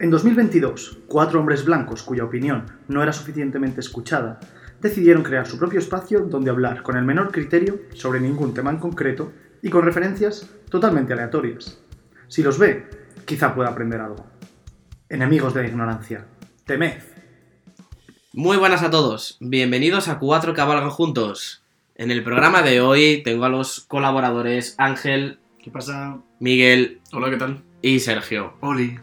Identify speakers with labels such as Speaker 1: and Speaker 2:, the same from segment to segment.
Speaker 1: En 2022, cuatro hombres blancos cuya opinión no era suficientemente escuchada decidieron crear su propio espacio donde hablar con el menor criterio sobre ningún tema en concreto y con referencias totalmente aleatorias. Si los ve, quizá pueda aprender algo. Enemigos de la ignorancia. Temed.
Speaker 2: Muy buenas a todos, bienvenidos a Cuatro Cabalgan Juntos. En el programa de hoy tengo a los colaboradores Ángel,
Speaker 1: ¿Qué pasa?
Speaker 2: Miguel
Speaker 3: Hola, ¿qué tal?
Speaker 2: y Sergio.
Speaker 3: Oli.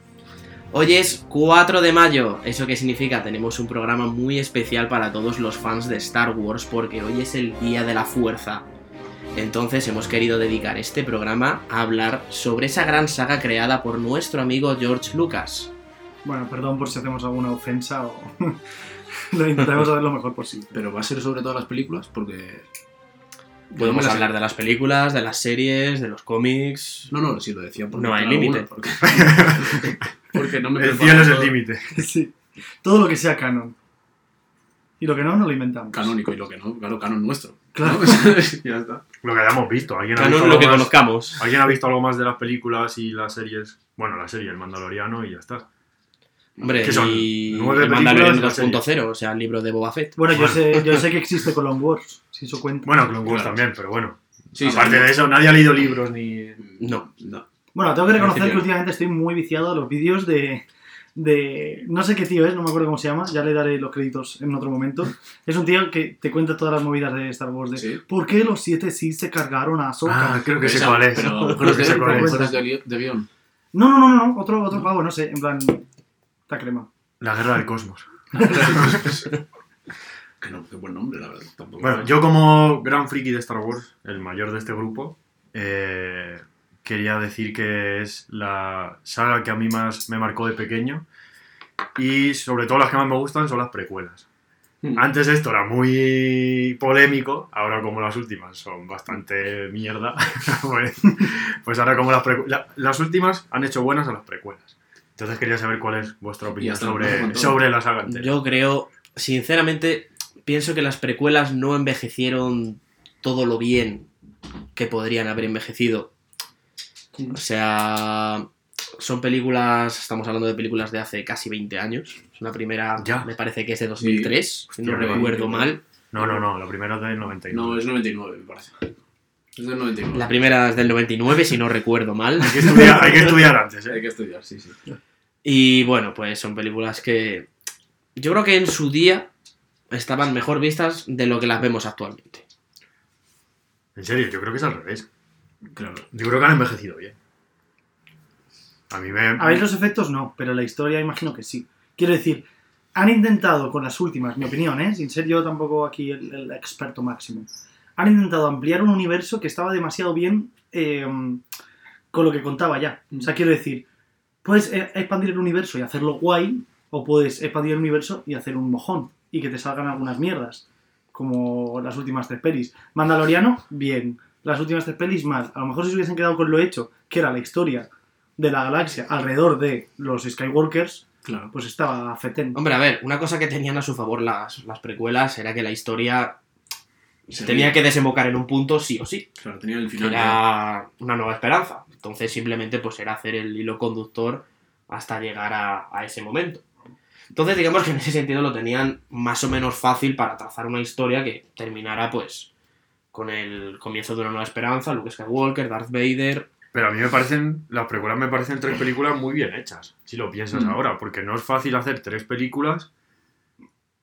Speaker 2: Hoy es 4 de mayo, ¿eso qué significa? Tenemos un programa muy especial para todos los fans de Star Wars porque hoy es el Día de la Fuerza. Entonces hemos querido dedicar este programa a hablar sobre esa gran saga creada por nuestro amigo George Lucas.
Speaker 1: Bueno, perdón por si hacemos alguna ofensa o... lo intentaremos hacer lo mejor posible.
Speaker 3: Pero va a ser sobre todas las películas porque.
Speaker 2: Podemos hablar de las películas, de las series, de los cómics.
Speaker 3: No, no, sí lo decía porque.
Speaker 2: No hay límite.
Speaker 3: Porque... porque no me
Speaker 4: El cielo es el límite.
Speaker 1: Sí. Todo lo que sea canon. Y lo que no, no lo inventamos.
Speaker 3: Canónico y lo que no, claro, canon nuestro.
Speaker 1: Claro.
Speaker 3: ¿No? ya está.
Speaker 4: Lo que hayamos visto. ¿Alguien ha, visto
Speaker 2: lo
Speaker 4: algo
Speaker 2: que
Speaker 4: más?
Speaker 2: conozcamos.
Speaker 4: ¿Alguien ha visto algo más de las películas y las series? Bueno, la serie El Mandaloriano y ya está.
Speaker 2: Hombre,
Speaker 4: ¿Qué son?
Speaker 2: y
Speaker 4: ¿Nueve
Speaker 2: el Mandalorian
Speaker 4: películas o
Speaker 2: 2.0, o sea, el libro de Boba Fett.
Speaker 1: Bueno, yo sé, yo sé que existe Clone Wars, si eso cuenta.
Speaker 4: Bueno, Clone Wars
Speaker 3: Claro.
Speaker 4: también, pero bueno.
Speaker 3: Sí,
Speaker 4: Aparte de eso, nadie ha leído libros ni...
Speaker 2: No.
Speaker 3: No.
Speaker 1: Bueno, tengo que reconocer que últimamente estoy muy viciado a los vídeos de, de... No sé qué tío es, no me acuerdo cómo se llama, ya le daré los créditos en otro momento. Es un tío que te cuenta todas las movidas de Star Wars. De,
Speaker 3: Sí.
Speaker 1: ¿Por qué los siete sí se cargaron a Ahsoka?
Speaker 4: Ah, creo que sé cuál es.
Speaker 3: Pero
Speaker 4: Creo que sé cuál es.
Speaker 3: de, guion.
Speaker 1: No, no, no, no, no, otro, otro pavo, no sé, en plan... Está crema.
Speaker 4: La Guerra del Cosmos.
Speaker 3: que no, qué buen nombre, la verdad. Tampoco.
Speaker 4: Bueno, yo como gran friki de Star Wars, el mayor de este grupo, eh, quería decir que es la saga que a mí más me marcó de pequeño. Y sobre todo las que más me gustan son las precuelas.
Speaker 3: Hmm.
Speaker 4: Antes esto era muy polémico, ahora como las últimas son bastante mierda, pues, pues ahora como las la- las últimas han hecho buenas a las precuelas. Entonces quería saber cuál es vuestra opinión sobre, sobre la saga entera.
Speaker 2: Yo creo, sinceramente, pienso que las precuelas no envejecieron todo lo bien que podrían haber envejecido. O sea, son películas, estamos hablando de películas de hace casi 20 años. La primera
Speaker 4: Ya.
Speaker 2: me parece que es de 2003, si no recuerdo
Speaker 3: sí.
Speaker 2: mal.
Speaker 4: No, no, no, la primera es del 99.
Speaker 3: No, es 99, me parece. Es del 99.
Speaker 2: La primera es del 99, si no recuerdo mal.
Speaker 4: Hay que estudiar, hay que estudiar antes, ¿eh?
Speaker 3: Hay que estudiar, sí, sí.
Speaker 2: Y bueno, pues son películas que yo creo que en su día estaban mejor vistas de lo que las vemos actualmente.
Speaker 4: En serio, yo creo que es al revés.
Speaker 3: Claro.
Speaker 4: Yo creo que han envejecido bien. A mí me...
Speaker 1: A ver, los efectos no, pero la historia imagino que sí. Quiero decir, han intentado con las últimas, mi opinión, ¿eh? sin ser yo tampoco aquí el, el experto máximo, han intentado ampliar un universo que estaba demasiado bien eh, con lo que contaba ya. O sea, quiero decir, puedes eh, expandir el universo y hacerlo guay, o puedes expandir el universo y hacer un mojón y que te salgan algunas mierdas, como las últimas tres pelis. Mandaloriano, bien. Las últimas tres pelis, mal. A lo mejor si se hubiesen quedado con lo hecho, que era la historia de la galaxia alrededor de los Skywalkers,
Speaker 3: Claro.
Speaker 1: pues estaba fetén.
Speaker 2: Hombre, a ver, una cosa que tenían a su favor las, las precuelas era que la historia
Speaker 3: Se
Speaker 2: tenía que desembocar en un punto sí o sí,
Speaker 3: Claro, tenía el final.
Speaker 2: era una nueva esperanza. Entonces simplemente pues era hacer el hilo conductor hasta llegar a, a ese momento. Entonces digamos que en ese sentido lo tenían más o menos fácil para trazar una historia que terminara pues con el comienzo de una nueva esperanza, Luke Skywalker, Darth Vader,
Speaker 4: Pero a mí me parecen, las precuelas me parecen tres películas muy bien hechas, si lo piensas
Speaker 3: Mm.
Speaker 4: ahora, porque no es fácil hacer tres películas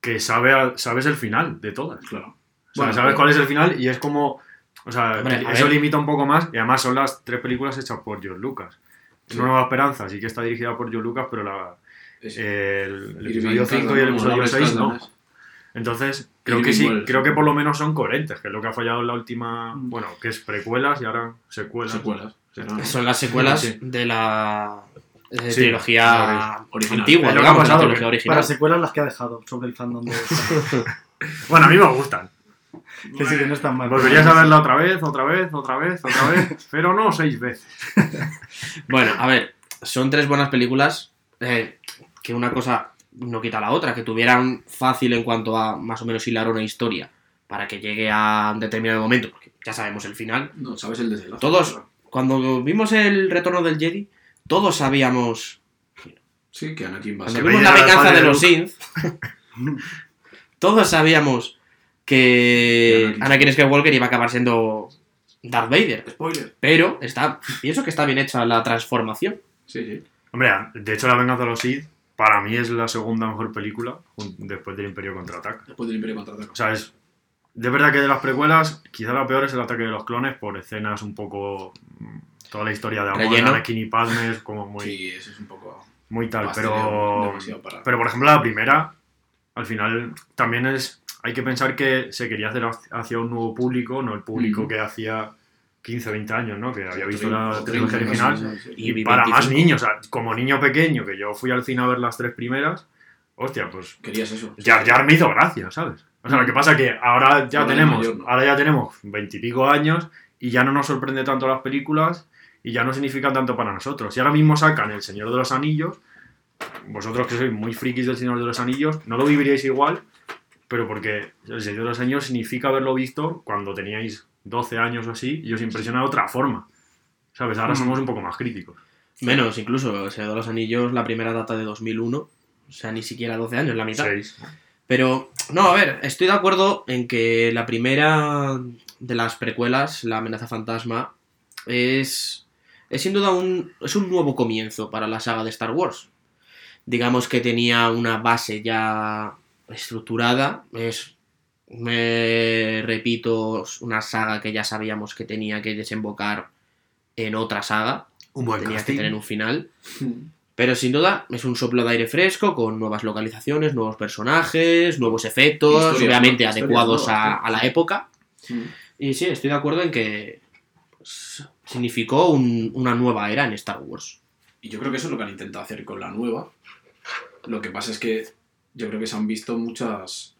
Speaker 4: que sabe a- sabes el final de todas.
Speaker 3: Claro.
Speaker 4: O sea,
Speaker 3: Bueno,
Speaker 4: sabes
Speaker 3: pero-
Speaker 4: cuál es el final y es como... O sea,
Speaker 2: Hombre,
Speaker 4: eso
Speaker 2: ver.
Speaker 4: limita un poco más y además son las tres películas hechas por George Lucas.
Speaker 3: Sí.
Speaker 4: Una Nueva Esperanza sí que está dirigida por George Lucas, pero la,
Speaker 3: Es-
Speaker 4: el, episodio 5 y el episodio
Speaker 3: Lawrence
Speaker 4: 6 no. Entonces, creo que sí, creo que por lo menos son coherentes, que es lo que ha fallado en la última,
Speaker 1: Mm.
Speaker 4: bueno, que es precuelas y ahora secuelas.
Speaker 3: Secuelas.
Speaker 2: son las secuelas
Speaker 4: Sí.
Speaker 2: de la eh,
Speaker 4: Sí,
Speaker 2: trilogía
Speaker 3: original.
Speaker 2: antigua,
Speaker 4: lo que ha
Speaker 2: digamos, la
Speaker 4: pasado,
Speaker 2: trilogía
Speaker 4: que-
Speaker 2: original.
Speaker 1: Para secuelas las que ha dejado sobre el fandom de
Speaker 4: Bueno, a mí me gustan.
Speaker 1: que sí que no están mal.
Speaker 4: Volverías a verla otra vez, otra vez, otra vez, otra vez, pero no seis veces.
Speaker 2: Bueno, a ver, son tres buenas películas eh, que una cosa no quita la otra, que tuvieran fácil en cuanto a más o menos hilar una historia para que llegue a un determinado momento, porque ya sabemos el final.
Speaker 3: No, sabes el desenlace.
Speaker 2: Todos, cuando vimos el retorno del Jedi, todos sabíamos.
Speaker 3: Sí, que Anakin va a
Speaker 2: Cuando
Speaker 3: ser.
Speaker 4: Vader
Speaker 2: vimos la venganza de
Speaker 4: de
Speaker 2: los
Speaker 4: Luke.
Speaker 2: Sith, todos sabíamos que
Speaker 3: Anakin.
Speaker 2: Anakin Skywalker iba a acabar siendo Darth Vader.
Speaker 3: Spoiler.
Speaker 2: Pero está, pienso que está bien hecha la transformación.
Speaker 3: Sí, sí.
Speaker 4: Hombre, de hecho, La venganza de los Sith, para mí es la segunda mejor película después del Imperio Contraataca.
Speaker 3: Después del Imperio contraataca.
Speaker 4: O sea, es. De verdad que de las precuelas, quizá la peor es el ataque de los clones por escenas un poco. mm, Toda la historia de amor. Anakin y Padme es como muy,
Speaker 3: Sí, eso es un poco.
Speaker 4: muy tal. Pero.
Speaker 3: para-
Speaker 4: Pero por ejemplo, la primera, al final también es. Hay que pensar que se quería hacer hacia un nuevo público, no el público
Speaker 3: Ujú.
Speaker 4: que hacía 15, 20 años, ¿no? Que había visto la trilogía original.
Speaker 2: Y
Speaker 4: Y para más
Speaker 2: 25.
Speaker 4: niños, o sea, como niño pequeño, que yo fui al cine a ver las tres primeras, hostia, pues
Speaker 3: Querías eso.
Speaker 4: Jar Jar me hizo gracia, ¿sabes? O sea, lo que pasa que ahora ya
Speaker 3: Ahora
Speaker 4: tenemos,
Speaker 3: mayor, ¿no?
Speaker 4: ahora ya tenemos veintipico años y ya no nos sorprende tanto las películas y ya no significan tanto para nosotros. Y ahora mismo sacan El Señor de los Anillos, vosotros que sois muy frikis del Señor de los Anillos, no lo viviríais igual, pero porque El Señor de los Anillos significa haberlo visto cuando teníais 12 años o así y os impresiona de otra forma. ¿Sabes? Ahora somos un poco más críticos.
Speaker 2: Menos, incluso, El Señor de los Anillos, la primera data de 2001. O sea, ni siquiera 12 años, la mitad. Pero, no, a ver, estoy de acuerdo en que la primera de las precuelas, La amenaza fantasma, es, es sin duda un, es un nuevo comienzo para la saga de Star Wars. Digamos que tenía una base ya estructurada, es, me repito, una saga que ya sabíamos que tenía que desembocar en otra saga,
Speaker 4: Un buen
Speaker 2: tenía que tener un final.
Speaker 3: Mm.
Speaker 2: Pero sin duda es un soplo de aire fresco con nuevas localizaciones, nuevos personajes, nuevos efectos,
Speaker 3: Historias,
Speaker 2: obviamente adecuados
Speaker 3: nuevas,
Speaker 2: a, la época.
Speaker 3: Mm.
Speaker 2: Y sí, estoy de acuerdo en que pues, significó un- una nueva era en Star Wars.
Speaker 3: Y yo creo que eso es lo que han intentado hacer con la nueva. Lo que pasa es que yo creo que se han visto muchas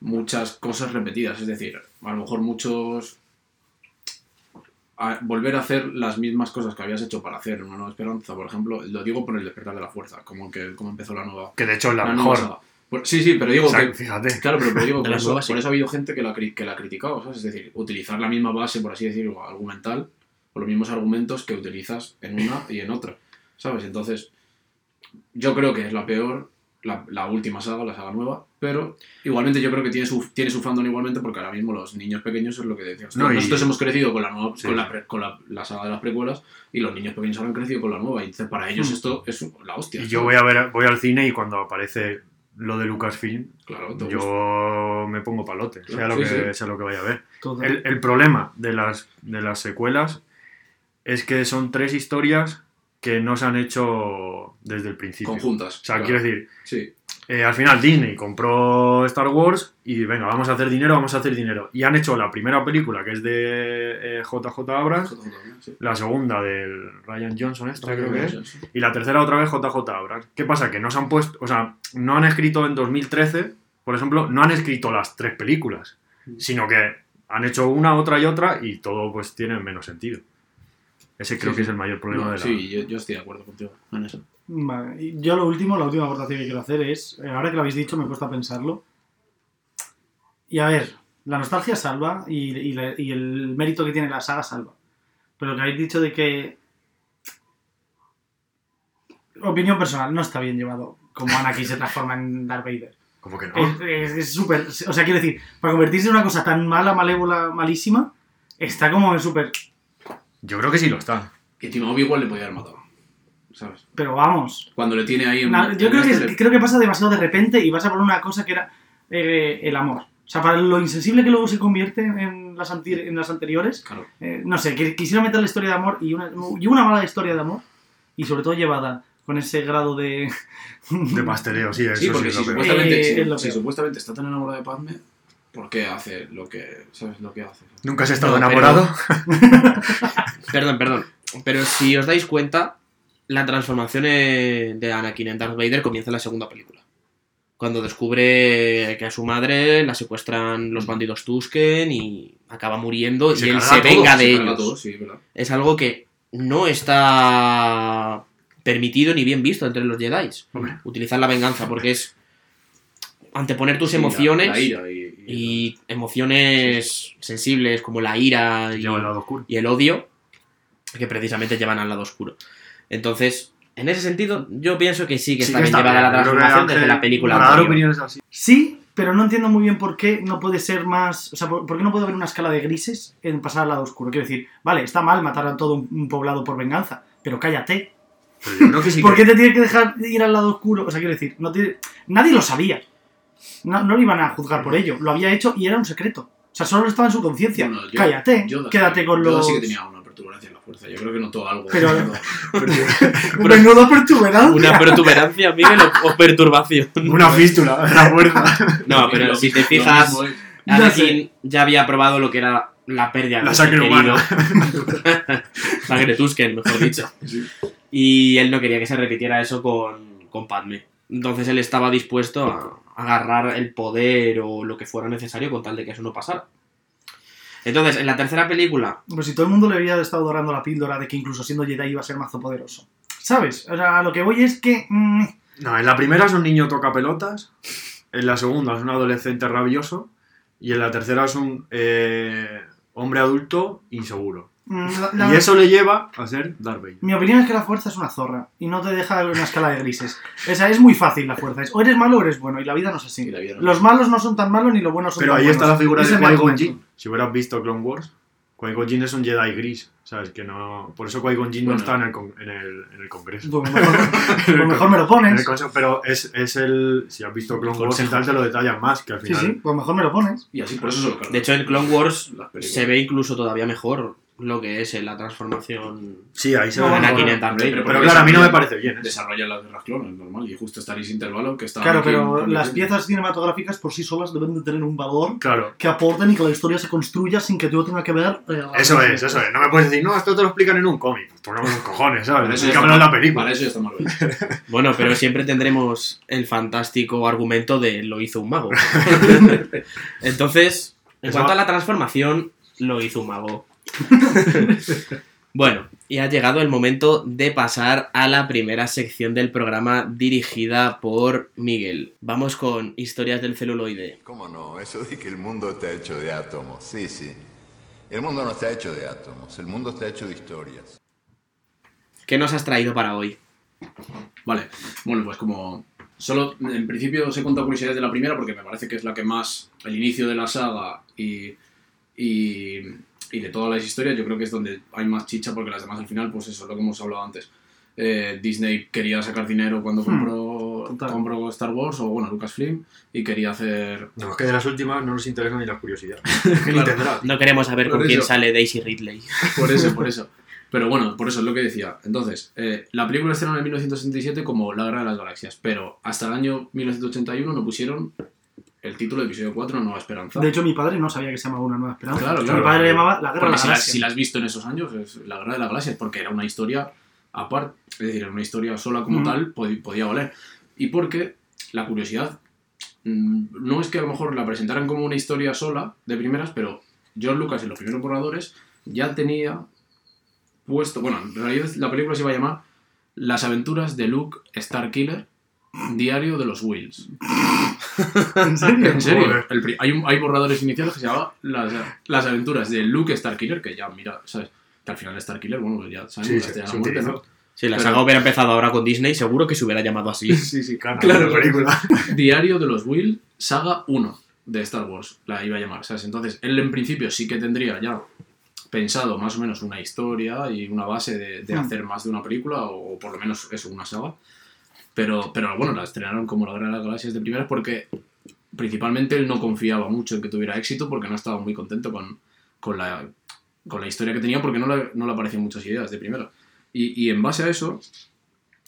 Speaker 3: muchas cosas repetidas. Es decir, a lo mejor muchos. a- volver a hacer las mismas cosas que habías hecho para hacer una nueva esperanza, por ejemplo, lo digo por el despertar de la fuerza, como que como empezó la nueva.
Speaker 4: Que de hecho es la,
Speaker 3: nueva
Speaker 4: mejor.
Speaker 3: Por- sí, sí, pero digo
Speaker 4: O sea,
Speaker 3: que
Speaker 4: fíjate.
Speaker 3: Claro, pero, pero digo,
Speaker 2: De
Speaker 3: por eso, por eso ha habido gente que la, que la ha criticado, ¿sabes? Es decir, utilizar la misma base, por así decirlo, argumental, o los mismos argumentos que utilizas en una y en otra, ¿sabes? Entonces, yo creo que es la peor, la, la última saga, la saga nueva, pero igualmente yo creo que tiene su, tiene su fandom igualmente porque ahora mismo los niños pequeños es lo que.
Speaker 4: No, y-
Speaker 3: Nosotros hemos crecido con la nueva,
Speaker 4: Sí.
Speaker 3: con, la, con la, la saga de las precuelas y los niños pequeños ahora han crecido con la nueva y entonces para ellos
Speaker 1: Mm.
Speaker 3: esto es la hostia.
Speaker 4: Y yo voy a ver, voy al cine y cuando aparece lo de Lucasfilm,
Speaker 3: Claro, gusta.
Speaker 4: yo me pongo palote, sea lo
Speaker 3: sí,
Speaker 4: que
Speaker 3: sí.
Speaker 4: sea lo que vaya a ver. El, el problema de las, de las secuelas es que son tres historias que no se han hecho desde el principio.
Speaker 3: Conjuntas.
Speaker 4: O sea,
Speaker 3: claro.
Speaker 4: quiero decir,
Speaker 3: Sí.
Speaker 4: eh, al final Disney compró Star Wars y venga, vamos a hacer dinero, vamos a hacer dinero. Y han hecho la primera película que es de eh, JJ Abrams,
Speaker 3: Sí.
Speaker 4: la segunda del Ryan Johnson, esta creo que es. Y la tercera otra vez JJ Abrams. ¿Qué pasa? Que no se han puesto, o sea, no han escrito en 2013, por ejemplo, no han escrito las tres películas, sino que han hecho una, otra y otra y todo pues tiene menos sentido. Ese creo
Speaker 3: Sí,
Speaker 4: que
Speaker 3: sí.
Speaker 4: es el mayor problema
Speaker 3: No,
Speaker 4: de la...
Speaker 3: Sí, yo, yo estoy de acuerdo contigo en eso.
Speaker 1: Vale, yo lo último, la última aportación que quiero hacer es, eh, ahora que lo habéis dicho, me he puesto a pensarlo. Y a ver, la nostalgia salva y, y la- y el mérito que tiene la saga salva. Pero lo que habéis dicho de que... Opinión personal, no está bien llevado como Anakin se transforma en Darth Vader.
Speaker 4: Como que no.
Speaker 1: Es- súper... o sea, quiero decir, para convertirse en una cosa tan mala, malévola, malísima, está como en súper...
Speaker 4: Yo creo que sí lo está.
Speaker 3: Y encima Obi-Wan le podía haber matado. ¿Sabes?
Speaker 1: Pero vamos,
Speaker 3: Cuando le tiene ahí en.
Speaker 1: Yo
Speaker 3: en
Speaker 1: creo
Speaker 3: este,
Speaker 1: que, creo que pasa demasiado de repente y pasa por una cosa que era eh, el amor. O sea, para lo insensible que luego se convierte en las, anti- en las anteriores,
Speaker 3: Claro.
Speaker 1: eh, no sé, que quisiera meter la historia de amor y una, y una mala historia de amor y sobre todo llevada con ese grado de...
Speaker 4: De pasteleo, sí, eso
Speaker 3: Sí,
Speaker 4: sí,
Speaker 3: porque
Speaker 4: es
Speaker 3: si
Speaker 4: lo peor.
Speaker 3: supuestamente,
Speaker 1: Eh,
Speaker 3: si-
Speaker 1: es lo
Speaker 3: si
Speaker 1: peor.
Speaker 3: supuestamente está tan enamorado de Padme, ¿por qué hace lo que. ¿Sabes lo que hace?
Speaker 4: ¿Nunca has estado
Speaker 2: No, pero-
Speaker 4: enamorado?
Speaker 2: Perdón, perdón. Pero si os dais cuenta, la transformación eh, de Anakin en Darth Vader comienza en la segunda película. Cuando descubre que a su madre la secuestran los bandidos Tusken y acaba muriendo y,
Speaker 4: Se
Speaker 2: él se venga
Speaker 3: Se
Speaker 2: de
Speaker 3: carga
Speaker 2: ellos.
Speaker 3: todo, sí, ¿verdad?
Speaker 2: Es algo que no está permitido ni bien visto entre los Jedi. Utilizar la venganza porque es anteponer tus
Speaker 3: la-
Speaker 2: emociones
Speaker 3: la ira y,
Speaker 2: emociones sensibles como la ira y,
Speaker 4: el lado oscuro.
Speaker 2: y el odio que precisamente llevan al lado oscuro. Entonces, En ese sentido, yo pienso que sí que
Speaker 4: Sí
Speaker 2: está
Speaker 4: que
Speaker 2: bien
Speaker 4: está
Speaker 2: llevada
Speaker 4: bien.
Speaker 2: la transformación desde la película
Speaker 4: opiniones así.
Speaker 1: Sí, pero no entiendo muy bien por qué no puede ser más. O sea, por, por qué no puede haber una escala de grises en pasar al lado oscuro. Quiero decir, vale, está mal matar a todo un, un poblado por venganza, pero cállate.
Speaker 4: Pero yo creo que sí
Speaker 1: ¿Por
Speaker 4: que-
Speaker 1: qué te tienes que dejar ir al lado oscuro? O sea, quiero decir, no tiene- nadie lo sabía. No, no le iban a juzgar por ello. Lo había hecho y era un secreto. O sea, solo estaba en su conciencia.
Speaker 3: Bueno, yo-
Speaker 1: cállate,
Speaker 3: Yoda
Speaker 1: quédate con los.
Speaker 3: sí que tenía una perturbación en la fuerza. Yo creo que notó algo.
Speaker 1: Pero-
Speaker 3: Pero-
Speaker 1: Menudo perturberancia.
Speaker 2: Una perturbancia, Miguel, o, o perturbación.
Speaker 4: Una fístula en la fuerza.
Speaker 2: No, pero si te fijas, Anakin ya había probado lo que era la pérdida
Speaker 4: La
Speaker 2: de ser
Speaker 4: sangre
Speaker 2: querido.
Speaker 4: humana.
Speaker 2: sangre Tusken, mejor dicho.
Speaker 3: Sí.
Speaker 2: Y él no quería que se repitiera eso con, con Padme. Entonces él estaba dispuesto a agarrar el poder o lo que fuera necesario con tal de que eso no pasara. Entonces, en la tercera película,
Speaker 1: Pues si todo el mundo le había estado dorando la píldora de que incluso siendo Jedi iba a ser mazo poderoso. ¿Sabes? O sea, lo que voy es que. mm,
Speaker 4: No, en la primera es un niño toca pelotas, en la segunda es un adolescente rabioso y en la tercera es un eh, hombre adulto inseguro.
Speaker 1: Mm, la- la-
Speaker 4: Y eso le lleva a ser Darth Vader.
Speaker 1: Mi opinión es que la fuerza es una zorra y no te deja una escala de grises. O sea, es muy fácil la fuerza. Es, o eres malo o eres bueno y la vida no es así.
Speaker 3: Y la vida no
Speaker 1: Los malos no son tan malos ni los buenos son
Speaker 4: Pero
Speaker 1: tan
Speaker 4: ahí está
Speaker 1: buenos.
Speaker 4: la figura de
Speaker 1: es
Speaker 4: Qui-Gon. Jinn. Si hubieras visto Clone Wars, Qui-Gon Jinn es un Jedi gris, ¿sabes? Que no... Por eso Qui-Gon Jinn no
Speaker 3: Bueno.
Speaker 4: está en el, con- en el, en el Congreso.
Speaker 1: Pues mejor, pues mejor me lo
Speaker 4: En
Speaker 1: pones.
Speaker 4: pero es, es el... Si has visto Clone Wars
Speaker 3: Consejo.
Speaker 4: tal, te lo detallan más, que al
Speaker 1: Sí,
Speaker 4: final...
Speaker 1: sí, pues mejor me lo pones.
Speaker 3: Y así por eso cargan.
Speaker 2: de hecho en Clone Wars se ve incluso todavía mejor lo que es la transformación
Speaker 4: Sí, ahí se
Speaker 1: No,
Speaker 4: ve
Speaker 1: bueno,
Speaker 2: Anakin
Speaker 4: mejor.
Speaker 2: en Darth
Speaker 3: Hombre,
Speaker 2: Vader.
Speaker 4: Pero claro, a mí no me parece bien. ¿eh?
Speaker 3: Desarrolla las guerras clones, normal. Y justo está en ese intervalo que está.
Speaker 1: Claro, pero las piezas cinematográficas por sí solas deben de tener un valor
Speaker 4: Claro.
Speaker 1: que aporten y que la historia se construya sin que todo tenga que ver. eh,
Speaker 4: Eso es, eso es. No me puedes decir, no, esto te lo explican en un cómic. Pues Tócame los cojones, ¿sabes?
Speaker 3: eso,
Speaker 4: en la película.
Speaker 3: para eso ya está mal.
Speaker 2: Bueno, pero siempre tendremos el fantástico argumento de lo hizo un mago. Entonces, en
Speaker 4: Eso-
Speaker 2: cuanto a la transformación, lo hizo un mago. Bueno, y ha llegado el momento de pasar a la primera sección del programa dirigida por Miguel. Vamos con historias del celuloide.
Speaker 5: ¿Cómo no? Eso de que el mundo está hecho de átomos. Sí, sí. El mundo no está hecho de átomos, el mundo está hecho de historias.
Speaker 2: ¿Qué nos has traído para hoy?
Speaker 3: Vale, bueno, pues como. Solo, en principio os he contado curiosidades de la primera porque me parece que es la que más. El inicio de la saga y. y. y de todas las historias, yo creo que es donde hay más chicha porque las demás al final, pues eso es lo que hemos hablado antes. Eh, Disney quería sacar dinero cuando compró,
Speaker 1: total.
Speaker 3: compró Star Wars, o bueno, Lucasfilm, y quería hacer.
Speaker 4: No, es que de las últimas no nos interesa ni la curiosidad.
Speaker 3: Claro.
Speaker 2: No queremos saber
Speaker 3: Por
Speaker 2: con quién sale Daisy Ridley.
Speaker 3: Por eso, por eso. Pero bueno, por eso es lo que decía. Entonces, eh, la película estrenó en 1967 como La Guerra de las Galaxias, pero hasta el año 1981 no pusieron el título de episodio 4, Nueva Esperanza.
Speaker 1: De hecho, mi padre no sabía que se llamaba Una Nueva Esperanza.
Speaker 3: Claro,
Speaker 1: Mi
Speaker 3: claro.
Speaker 1: padre le llamaba La Guerra de
Speaker 3: porque
Speaker 1: la
Speaker 3: si la, si la has visto en esos años, es La Guerra de las Galaxias, porque era una historia aparte, es decir, era una historia sola como
Speaker 1: Ujú.
Speaker 3: tal, pod- podía valer. Y porque la curiosidad, mm, no es que a lo mejor la presentaran como una historia sola, de primeras, pero George Lucas en los primeros borradores ya tenía puesto, bueno, en realidad la película se iba a llamar Las aventuras de Luke Starkiller, Diario de los Wills.
Speaker 1: ¿En serio?
Speaker 3: En serio. El hay, un- hay borradores iniciales que se llama las, las aventuras de Luke Starkiller, que ya, mira, ¿sabes? Que al final Starkiller, bueno, pues ya sabemos
Speaker 4: Sí,
Speaker 3: la muerte. ¿no?
Speaker 2: Si la
Speaker 3: Pero-
Speaker 2: saga hubiera empezado ahora con Disney, seguro que se hubiera llamado así.
Speaker 4: Sí, sí, claro.
Speaker 3: Claro,
Speaker 4: la película.
Speaker 3: Diario de los Will, saga 1 de Star Wars, la iba a llamar, ¿sabes? Entonces, él en principio sí que tendría ya pensado más o menos una historia y una base de, de
Speaker 1: Hmm.
Speaker 3: hacer más de una película, o por lo menos eso, una saga. Pero, pero bueno, la estrenaron como la Guerra de las Galaxias de primeras porque principalmente él no confiaba mucho en que tuviera éxito porque no estaba muy contento con, con, la, con la historia que tenía porque no le, no le aparecían muchas ideas de primera. Y, y en base a eso,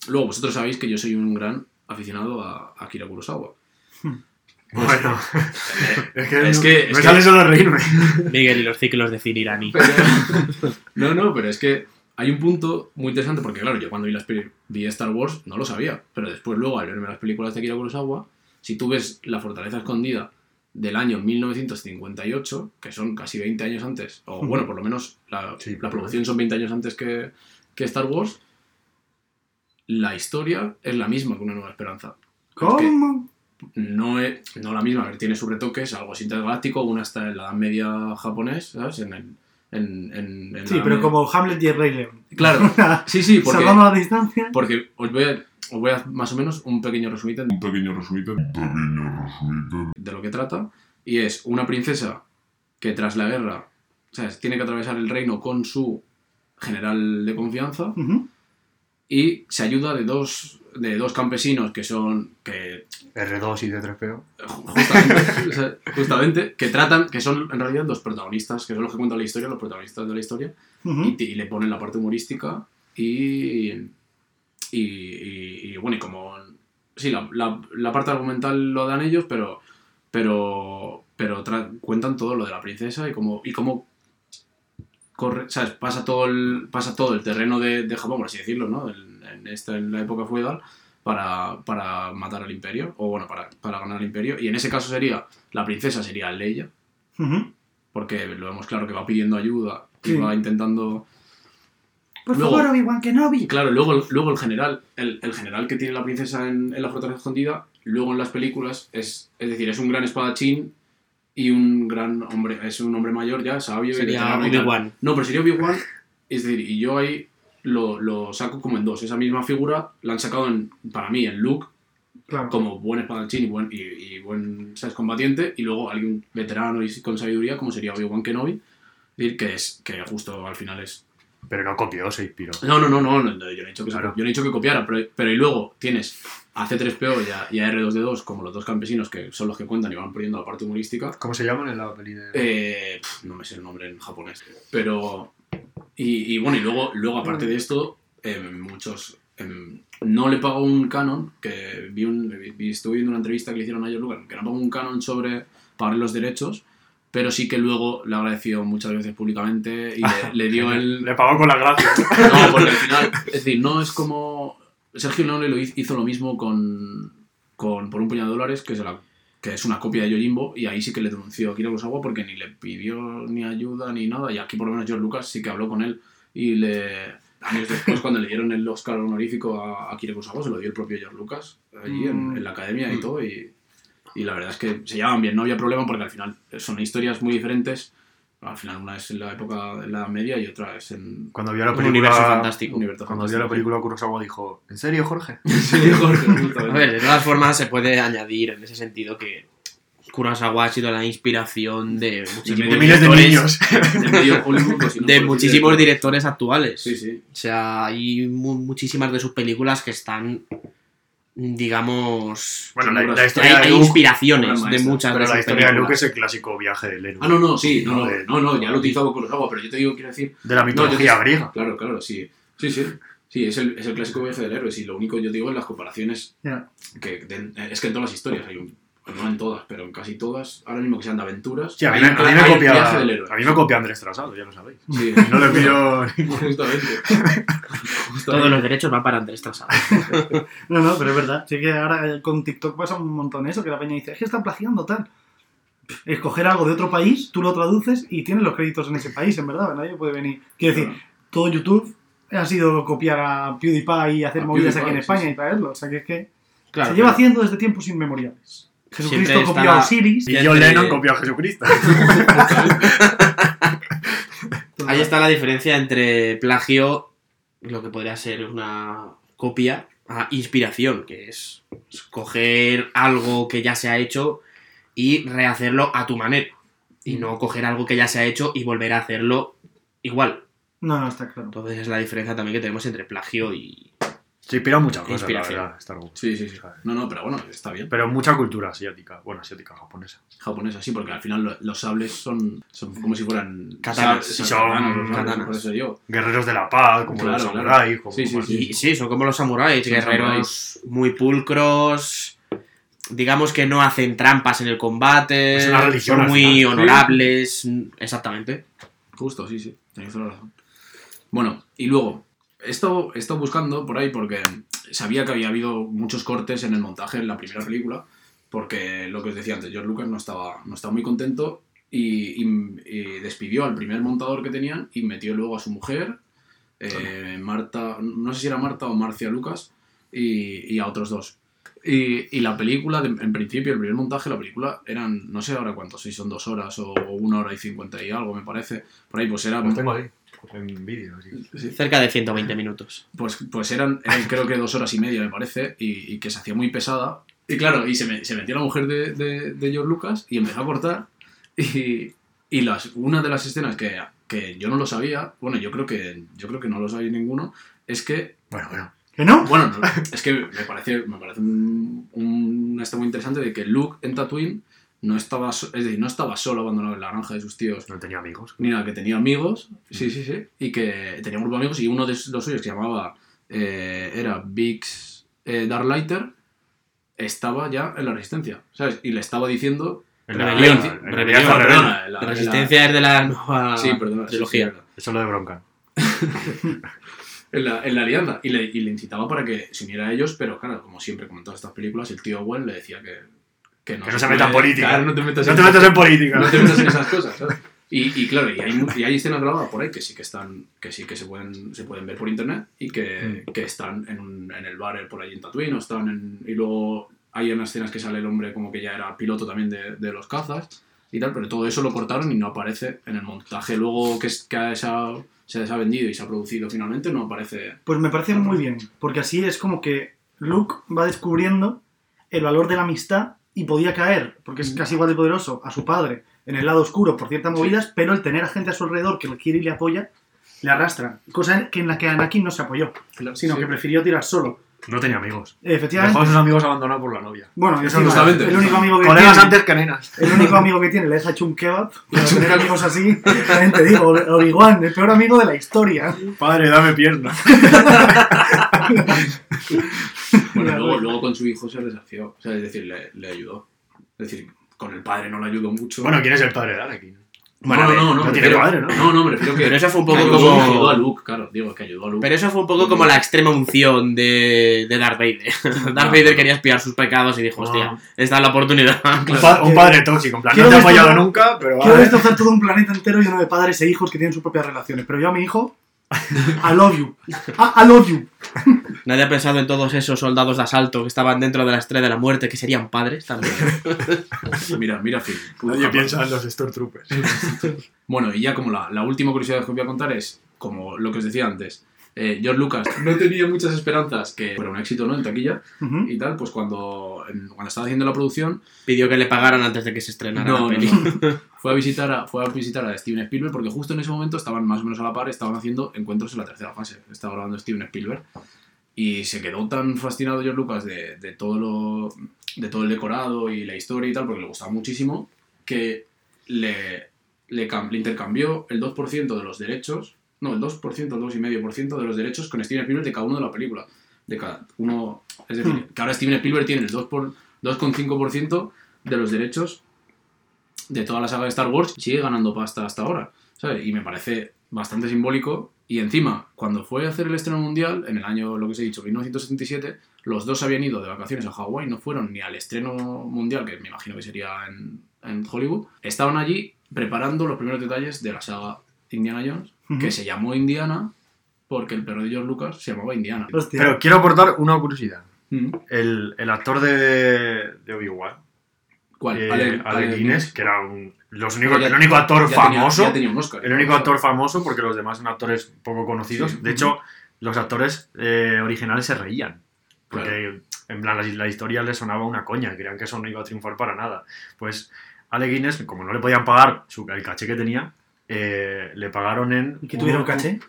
Speaker 3: luego vosotros sabéis que yo soy un gran aficionado a, a Akira Kurosawa.
Speaker 4: Bueno, es que,
Speaker 3: Es
Speaker 4: no-
Speaker 3: que-
Speaker 4: me
Speaker 3: es que-
Speaker 4: sale solo reírme.
Speaker 2: Miguel y los ciclos de cine iraní.
Speaker 3: No, no, pero es que hay un punto muy interesante porque, claro, yo cuando vi, las vi Star Wars no lo sabía, pero después luego al verme las películas de Akira Kurosawa, si tú ves La Fortaleza Escondida del año 1958, que son casi 20 años antes, o bueno, por lo menos la,
Speaker 4: Sí,
Speaker 3: la producción son 20 años antes que, que Star Wars, la historia es la misma que Una Nueva Esperanza.
Speaker 1: ¿Cómo?
Speaker 3: no es no la misma, a ver, tiene sus retoques, algo así intergaláctico, una está en la Edad Media japonés, ¿sabes? En el, en, en- en
Speaker 1: Sí,
Speaker 3: la
Speaker 1: pero
Speaker 3: media.
Speaker 1: como Hamlet y el Rey León.
Speaker 3: Claro, sí, sí, porque,
Speaker 1: Salvando la distancia.
Speaker 3: porque os, voy a, os voy a más o menos un pequeño resumito
Speaker 6: Un pequeño resumito. Un pequeño resumito.
Speaker 3: de lo que trata. Y es una princesa que tras la guerra, o sea, tiene que atravesar el reino con su general de confianza y se ayuda de dos, de dos campesinos que son, que
Speaker 4: R2 y D3PO.
Speaker 3: justamente, o sea, justamente, que tratan, que son en realidad los protagonistas, que son los que cuentan la historia, los protagonistas de la historia, y, le ponen la parte humorística y, y, y- y, bueno, y como... Sí, la, la- la parte argumental lo dan ellos, pero pero pero cuentan todo lo de la princesa y cómo, y cómo corre, ¿sabes? Pasa todo el, pasa todo el terreno de, de Japón, por así decirlo, ¿no? En, en esta, en la época feudal para, para matar al imperio, o bueno, para, para ganar el imperio. Y en ese caso sería, la princesa sería Leia, porque lo vemos claro que va pidiendo ayuda y
Speaker 1: Sí.
Speaker 3: va intentando
Speaker 1: Por
Speaker 3: Luego-
Speaker 1: favor, Obi-Wan
Speaker 3: Y
Speaker 1: Kenobi.
Speaker 3: claro, luego, el- luego el general, el, el general que tiene la princesa en, en la fortaleza escondida, luego en las películas es, es decir, es un gran espadachín y un gran hombre, es un hombre mayor ya, sabio
Speaker 2: Sería. Obi-Wan.
Speaker 3: No, pero sería Obi-Wan, es decir, y yo ahí lo, lo saco como en dos. Esa misma figura la han sacado en, para mí en Luke
Speaker 1: Claro.
Speaker 3: como buen espadachín y buen, y, y buen ¿sabes? combatiente, y luego alguien veterano y con sabiduría como sería Obi-Wan Kenobi, decir, que es que justo al final es
Speaker 4: Pero no copió, se inspiró.
Speaker 3: no, no, no, no, no, yo no he dicho que, se-
Speaker 4: Claro.
Speaker 3: yo no he dicho que copiara, pero, pero y luego tienes a C3PO y a, y a R2D2 como los dos campesinos que son los que cuentan y van poniendo la parte humorística.
Speaker 4: ¿Cómo se llaman en la peli de.?
Speaker 3: Eh, pf, no me sé el nombre en japonés. Pero. Y, y bueno, y luego, luego aparte de esto, em, muchos. em, no le pago un canon, que vi un, vi- estuve viendo una entrevista que le hicieron a Lucas, que no pago un canon sobre pagar los derechos, pero sí que luego le agradeció muchas veces públicamente y le, le dio el,
Speaker 4: Le pagó con la gracia.
Speaker 3: no, porque al final, es decir, no es como. Sergio Leone lo hizo, hizo lo mismo con, con Por un puñado de dólares, que es, la- que es una copia de Yojimbo, y ahí sí que le denunció a Akira Kurosawa porque ni le pidió ni ayuda ni nada, y aquí por lo menos George Lucas sí que habló con él y le. Años después, cuando le dieron el Oscar honorífico a Akira Kurosawa, se lo dio el propio George Lucas allí en,
Speaker 1: Mm.
Speaker 3: en la academia y todo, y, y la verdad es que se llevaban bien, no había problema porque al final son historias muy diferentes. Al final, una es en la época de la Edad media y otra es en
Speaker 4: Cuando vio la
Speaker 2: Un
Speaker 4: película.
Speaker 2: universo fantástico.
Speaker 3: universo
Speaker 4: Cuando vio la película Kurosawa dijo: ¿En serio, Jorge?
Speaker 3: Sí, Jorge, justamente.
Speaker 2: A ver, de todas formas se puede añadir en ese sentido que Kurosawa ha sido la inspiración de muchísimos
Speaker 4: De miles de
Speaker 2: directores,
Speaker 4: niños.
Speaker 3: De medio Hollywood, si no,
Speaker 2: de muchísimos directores actuales.
Speaker 3: Sí, sí.
Speaker 2: O sea, hay mu- muchísimas de sus películas que están, digamos,
Speaker 4: Bueno, la,
Speaker 3: hay,
Speaker 4: historia
Speaker 2: hay inspiraciones de muchas
Speaker 4: Pero
Speaker 2: de
Speaker 4: la historia de Luke
Speaker 2: películas.
Speaker 4: es el clásico viaje del héroe.
Speaker 3: Ah, no, no, sí, no,
Speaker 4: No,
Speaker 3: no,
Speaker 4: de-
Speaker 3: no, no, ya lo he utilizado con los agua, pero yo te digo, quiero decir.
Speaker 4: De la
Speaker 3: No,
Speaker 4: mitología
Speaker 3: te-
Speaker 4: griega.
Speaker 3: Claro, claro, sí. Sí, sí. Sí, es el, es el clásico viaje del héroe. Sí, lo único yo digo en las comparaciones que de- es que en todas las historias hay un. No en todas, pero en casi todas, ahora mismo que sean de aventuras.
Speaker 4: Sí, a mí,
Speaker 3: hay
Speaker 4: me, a mí me copia. A mí me copia Andrés Trasado, ya lo sabéis.
Speaker 3: Sí,
Speaker 4: No le pido.
Speaker 3: justamente.
Speaker 2: Todos los derechos van para Andrés Trasado.
Speaker 1: No, no, pero es verdad. Sí que ahora eh, con TikTok pasa un montón eso, que la peña dice, es que están plagiando tal. Escoger algo de otro país, tú lo traduces y tienes los créditos en ese país, en verdad. Nadie puede venir. Quiero decir, todo YouTube ha sido copiar a PewDiePie y hacer
Speaker 3: A
Speaker 1: movidas aquí en
Speaker 3: PewDiePie, sí,
Speaker 1: España
Speaker 3: sí.
Speaker 1: y traerlo. O sea que es que
Speaker 2: Claro,
Speaker 1: se lleva
Speaker 2: pero-
Speaker 1: haciendo desde tiempos inmemoriales. Jesucristo
Speaker 2: Siempre
Speaker 1: copió a Osiris.
Speaker 4: Y
Speaker 2: Y
Speaker 4: John
Speaker 2: entre-
Speaker 4: Lennon copió a Jesucristo.
Speaker 2: Ahí está la diferencia entre plagio, lo que podría ser una copia, a inspiración, que es coger algo que ya se ha hecho y rehacerlo a tu manera. Y no coger algo que ya se ha hecho y volver a hacerlo igual.
Speaker 1: No, no, está claro.
Speaker 2: Entonces es la diferencia también que tenemos entre plagio y...
Speaker 4: Se inspira en muchas cosas,
Speaker 2: Inspiración.
Speaker 4: la verdad, Star Wars.
Speaker 3: Sí, sí, sí. No, no, pero bueno, está bien.
Speaker 4: Pero mucha cultura asiática. Bueno, asiática, japonesa.
Speaker 3: japonesa, sí, porque al final lo- los sables son, son como si fueran
Speaker 2: Katanas.
Speaker 3: sa-
Speaker 4: Son
Speaker 3: katanas, los sables,
Speaker 2: katanas.
Speaker 3: por eso digo.
Speaker 4: Guerreros de la paz, como
Speaker 3: Claro,
Speaker 4: los
Speaker 3: claro.
Speaker 4: samuráis. Como,
Speaker 3: Sí, sí, sí.
Speaker 2: Y sí, son como los samuráis,
Speaker 3: Son
Speaker 2: guerreros muy pulcros, digamos que no hacen trampas en el combate,
Speaker 4: Es una religión
Speaker 2: son
Speaker 4: al
Speaker 2: muy
Speaker 4: final.
Speaker 2: honorables, exactamente.
Speaker 3: Justo, sí, sí, tenéis toda la razón. Bueno, y luego, he estado, he estado buscando por ahí porque sabía que había habido muchos cortes en el montaje en la primera película, porque lo que os decía antes, George Lucas no estaba, no estaba muy contento y, y- y despidió al primer montador que tenían y metió luego a su mujer, eh, Marta, no sé si era Marta o Marcia Lucas, y, y a otros dos. Y, y la película, en principio, el primer montaje, la película eran, no sé ahora cuántos, si son dos horas o una hora y cincuenta y algo, me parece. Por ahí, pues era.
Speaker 4: Tengo ahí, en vídeo.
Speaker 3: sí,
Speaker 2: Cerca de 120 minutos.
Speaker 3: pues, pues eran, eran creo que dos horas y media, me parece, y, y que se hacía muy pesada. Y claro, y se, me- se metió la mujer de, de, de George Lucas y empezó a cortar. Y, y las, una de las escenas que, que yo no lo sabía, bueno, yo creo que yo creo que no lo sabía ninguno, es que
Speaker 4: Bueno, bueno.
Speaker 1: ¿Que no?
Speaker 3: bueno, no, es que me parece, me parece un, un esto muy interesante de que Luke en Tatooine no estaba, es decir, no estaba solo abandonado en la granja de sus tíos,
Speaker 4: No tenía amigos.
Speaker 3: ni nada, que tenía amigos, sí, sí, sí, y que tenía un grupo de amigos y uno de los suyos que se llamaba, eh, era Biggs eh, Darklighter, estaba ya en la resistencia, ¿sabes? Y le estaba diciendo...
Speaker 4: En la-
Speaker 2: Rebelión, rebelión,
Speaker 4: Alianza
Speaker 3: perdona, la-
Speaker 2: La
Speaker 3: en la-
Speaker 2: resistencia es de la nueva
Speaker 3: Sí, perdona, sí, sí.
Speaker 4: Eso es lo de bronca.
Speaker 3: en la, en la alianza y le, y le incitaba para que se uniera a ellos, pero claro, como siempre como en todas estas películas, el tío Owen le decía que, que no,
Speaker 4: Que no se meta en
Speaker 3: puede-
Speaker 4: política.
Speaker 3: claro, no te metas
Speaker 4: No
Speaker 3: en,
Speaker 4: te metas en política.
Speaker 3: no te metas en esas cosas, ¿sabes? Y, y claro, y hay, y hay escenas grabadas por ahí que sí que están, que sí que se pueden, se pueden ver por internet y que,
Speaker 4: Mm.
Speaker 3: que están en, un- en el bar por ahí en Tatooine, o están en, y luego hay unas escenas que sale el hombre como que ya era piloto también de, de los cazas y tal, pero todo eso lo cortaron y no aparece en el montaje luego que, es, que se, ha, se ha vendido y se ha producido finalmente, no aparece
Speaker 1: Pues me parece muy bien, porque así es como que Luke va descubriendo el valor de la amistad y podía caer, porque es casi igual de poderoso, a su padre en el lado oscuro por ciertas movidas, pero el tener a gente a su alrededor que le quiere y le apoya, le arrastra. Cosa que en la que Anakin no se apoyó, sino
Speaker 3: Sí.
Speaker 1: que prefirió tirar solo.
Speaker 4: No tenía amigos.
Speaker 1: Efectivamente.
Speaker 4: Dejó a sus amigos abandonados por la novia.
Speaker 1: Bueno,
Speaker 3: Eso
Speaker 1: encima,
Speaker 3: justamente.
Speaker 1: el único amigo que
Speaker 4: Colegas
Speaker 1: tiene,
Speaker 4: antes que nenas.
Speaker 1: el único amigo que tiene le deja hecho un kebab. Para tener amigos así, te digo, Obi-Wan, el peor amigo de la historia.
Speaker 4: Padre, dame pierna.
Speaker 3: Bueno, luego, luego con su hijo se resarció, o sea, es decir, le, le ayudó. Es decir, con el padre no le ayudó mucho.
Speaker 4: Bueno, ¿quién es el padre de Anakin?
Speaker 2: Bueno,
Speaker 3: no, no, no,
Speaker 4: no tiene
Speaker 3: refiero-
Speaker 4: padre, ¿no?
Speaker 3: No, no, me refiero que.
Speaker 2: Pero eso fue un poco
Speaker 3: ayudó,
Speaker 2: como-
Speaker 3: ayudó a Luke, claro, digo, que ayudó a Luke.
Speaker 2: Pero eso fue un poco como la extrema unción de, de Darth Vader. Darth Vader quería espiar sus pecados y dijo, hostia, esta es la oportunidad.
Speaker 4: Un, pa- un padre tóxico, en plan, no te he apoyado nunca, pero
Speaker 1: Quiero destrozar todo un planeta entero lleno de padres e hijos que tienen sus propias relaciones. Pero yo a mi hijo, I love you. I, I love you.
Speaker 2: Nadie ha pensado en todos esos soldados de asalto que estaban dentro de la estrella de la muerte, que serían padres también.
Speaker 3: Mira, mira, Phil.
Speaker 4: Nadie piensa en los Stormtroopers.
Speaker 3: Bueno, y ya como la, la última curiosidad que os voy a contar es, como lo que os decía antes, eh, George Lucas no tenía muchas esperanzas que fuera un éxito, ¿no? En taquilla
Speaker 1: Ujú.
Speaker 3: y tal, pues cuando, en- cuando estaba haciendo la producción,
Speaker 2: Pidió que le pagaran antes de que se estrenara
Speaker 3: No,
Speaker 2: la
Speaker 3: no,
Speaker 2: peli.
Speaker 3: no. Fue a visitar a, fue a visitar a Steven Spielberg porque justo en ese momento estaban más o menos a la par, estaban haciendo encuentros en la tercera fase. Estaba grabando Steven Spielberg. Y se quedó tan fascinado George Lucas de, de todo lo, de todo el decorado y la historia y tal, porque le gustaba muchísimo, que le, le, le intercambió el 2% de los derechos, no, el 2%, el 2,5% de los derechos con Steven Spielberg de cada uno de la película. De cada uno, es decir, que ahora Steven Spielberg tiene el 2 por- 2,5% de los derechos de toda la saga de Star Wars sigue ganando pasta hasta ahora, ¿sabes? Y me parece bastante simbólico. Y encima, cuando fue a hacer el estreno mundial, en el año, lo que os he dicho, 1977, los dos habían ido de vacaciones a Hawái, no fueron ni al estreno mundial, que me imagino que sería en, en Hollywood. Estaban allí preparando los primeros detalles de la saga Indiana Jones, que se llamó Indiana porque el perro de George Lucas se llamaba Indiana.
Speaker 1: Hostia.
Speaker 4: Pero quiero aportar una curiosidad. El, el actor de, de Obi-Wan,
Speaker 3: ¿Cuál?
Speaker 4: eh,
Speaker 3: Ale-
Speaker 4: Guinness, que era un, los únicos-
Speaker 3: Ya-
Speaker 4: el único actor
Speaker 3: tenía-
Speaker 4: famoso.
Speaker 3: ya tenía un Oscar.
Speaker 4: El único actor famoso, porque los demás son actores poco conocidos.
Speaker 3: Sí.
Speaker 4: De hecho, los actores eh, originales se reían. Porque, en plan, la, la historia les sonaba una coña. Creían que eso no iba a triunfar para nada. Pues, Ale Guinness, como no le podían pagar su, el caché que tenía, eh, le pagaron en...
Speaker 1: ¿Y que tuviera un caché?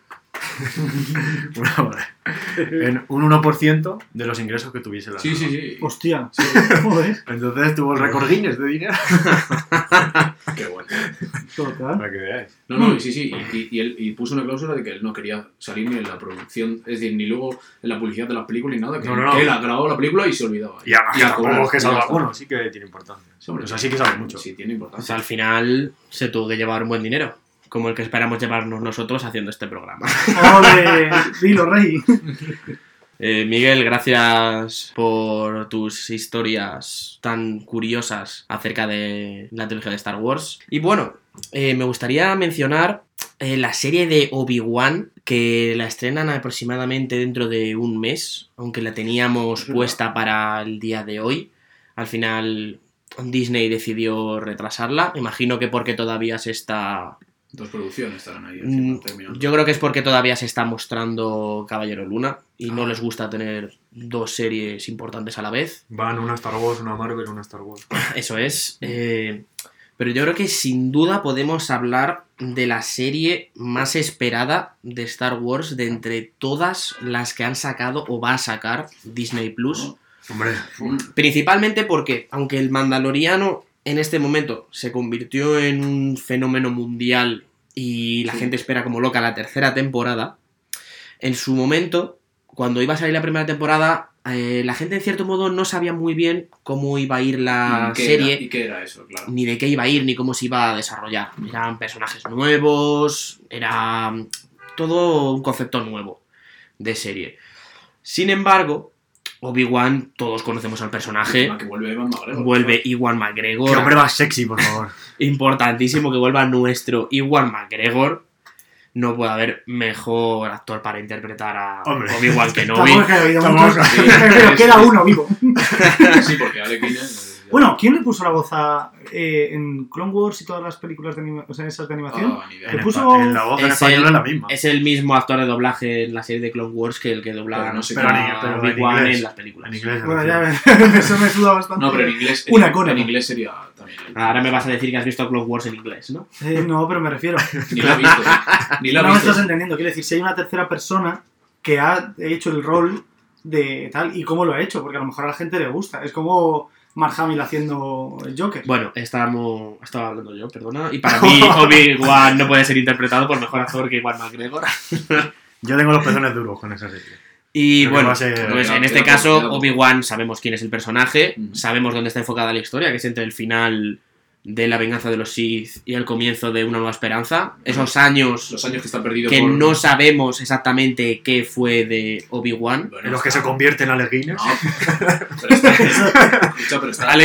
Speaker 4: Una- en un 1% de los ingresos que tuviese la
Speaker 3: Sí, sí, sí.
Speaker 1: Hostia. Joder.
Speaker 4: Entonces tuvo el récord Guinness de dinero.
Speaker 3: Qué bueno.
Speaker 1: Total.
Speaker 4: Para que veáis.
Speaker 3: No, no, y sí, sí, y, él y puso una cláusula de que él no quería salir ni en la producción, es decir, ni luego en la publicidad de las películas ni nada, que,
Speaker 4: No, no, no.
Speaker 3: que él ha grabado la película y se olvidaba.
Speaker 4: Y
Speaker 3: a cobrar,
Speaker 4: que
Speaker 3: y ya
Speaker 4: salga bueno, sí que tiene importancia.
Speaker 3: Sí, hombre,
Speaker 4: O sea, sí que sabe mucho.
Speaker 3: Sí, tiene
Speaker 2: O
Speaker 3: importancia.
Speaker 2: sea, al final se tuvo que llevar un buen dinero, como el que esperamos llevarnos nosotros haciendo este programa.
Speaker 1: ¡Ole! Dilo, rey.
Speaker 2: Eh, Miguel, gracias por tus historias tan curiosas acerca de la trilogía de Star Wars. Y bueno, eh, me gustaría mencionar eh, la serie de Obi-Wan, que la estrenan aproximadamente dentro de un mes, aunque la teníamos puesta para el día de hoy. Al final Disney decidió retrasarla, imagino que porque todavía se está
Speaker 3: Dos producciones estarán ahí.
Speaker 2: Mm. Yo creo que es porque todavía se está mostrando Caballero Luna y no
Speaker 3: Ah.
Speaker 2: les gusta tener dos series importantes a la vez.
Speaker 4: Van una Star Wars, una Marvel, una Star Wars.
Speaker 2: Eso es. eh, pero yo creo que sin duda podemos hablar de la serie más esperada de Star Wars de entre todas las que han sacado o va a sacar Disney Plus.
Speaker 4: Hombre,
Speaker 2: Principalmente porque, aunque el Mandaloriano en este momento se convirtió en un fenómeno mundial y la
Speaker 3: Sí.
Speaker 2: gente espera como loca la tercera temporada, en su momento, cuando iba a salir la primera temporada, eh, la gente en cierto modo no sabía muy bien cómo iba a ir la
Speaker 3: ¿y qué
Speaker 2: serie,
Speaker 3: era- ¿Y qué era eso? Claro.
Speaker 2: ni de qué iba a ir, ni cómo se iba a desarrollar. Eran personajes nuevos, era mm, todo un concepto nuevo de serie. Sin embargo, Obi-Wan, todos conocemos al personaje.
Speaker 3: Que vuelve Evan McGregor.
Speaker 2: Vuelve Iwan McGregor.
Speaker 4: qué hombre más sexy, por favor.
Speaker 2: Importantísimo que vuelva nuestro Iwan McGregor. No puede haber mejor actor para interpretar a. Obi-Wan
Speaker 1: que
Speaker 3: Sí,
Speaker 1: pero queda uno vivo.
Speaker 3: Sí, porque Alec Guinness.
Speaker 1: Bueno, ¿quién le puso la voz a, eh, en Clone Wars y todas las películas de anima- o sea, esas de animación?
Speaker 3: Ah, ni idea.
Speaker 1: Le
Speaker 4: En,
Speaker 1: puso-
Speaker 4: en la voz en
Speaker 2: Es
Speaker 4: español
Speaker 2: el-
Speaker 4: es la misma.
Speaker 2: Es el mismo actor de doblaje en la serie de Clone Wars que el que dobla
Speaker 3: Pero no sé.
Speaker 4: Pero en- pero en inglés.
Speaker 2: en las películas.
Speaker 4: En inglés.
Speaker 1: Bueno, ya me- eso me suda bastante.
Speaker 3: No, pero en inglés.
Speaker 1: Una
Speaker 3: en,
Speaker 1: cona.
Speaker 3: En inglés sería también.
Speaker 2: Ahora me vas a decir que has visto Clone Wars en inglés, ¿no?
Speaker 1: Eh, no, pero me refiero.
Speaker 3: Ni la he visto. Ni he
Speaker 1: No me estás entendiendo. Quiero decir, si hay una tercera persona que ha hecho el rol de tal y cómo lo ha hecho, porque a lo mejor a la gente le gusta. Es como Mark Hamill haciendo el Joker.
Speaker 2: Bueno, estábamos, estaba hablando yo, perdona. Y para mí, Obi-Wan no puede ser interpretado por mejor actor que Iwan McGregor.
Speaker 4: Yo tengo los pezones duros con esa serie.
Speaker 2: Y
Speaker 4: Creo
Speaker 2: bueno,
Speaker 4: ser-
Speaker 2: pues en este caso. Obi-Wan sabemos quién es el personaje, sabemos dónde está enfocada la historia, que es entre el final de la venganza de los Sith y el comienzo de una nueva esperanza. Esos años
Speaker 3: Los años que está perdido
Speaker 2: que
Speaker 3: por-
Speaker 2: no sabemos exactamente qué fue de Obi-Wan.
Speaker 3: Bueno,
Speaker 4: En los que
Speaker 3: está-
Speaker 4: se convierten a Alec Guinness.
Speaker 3: No,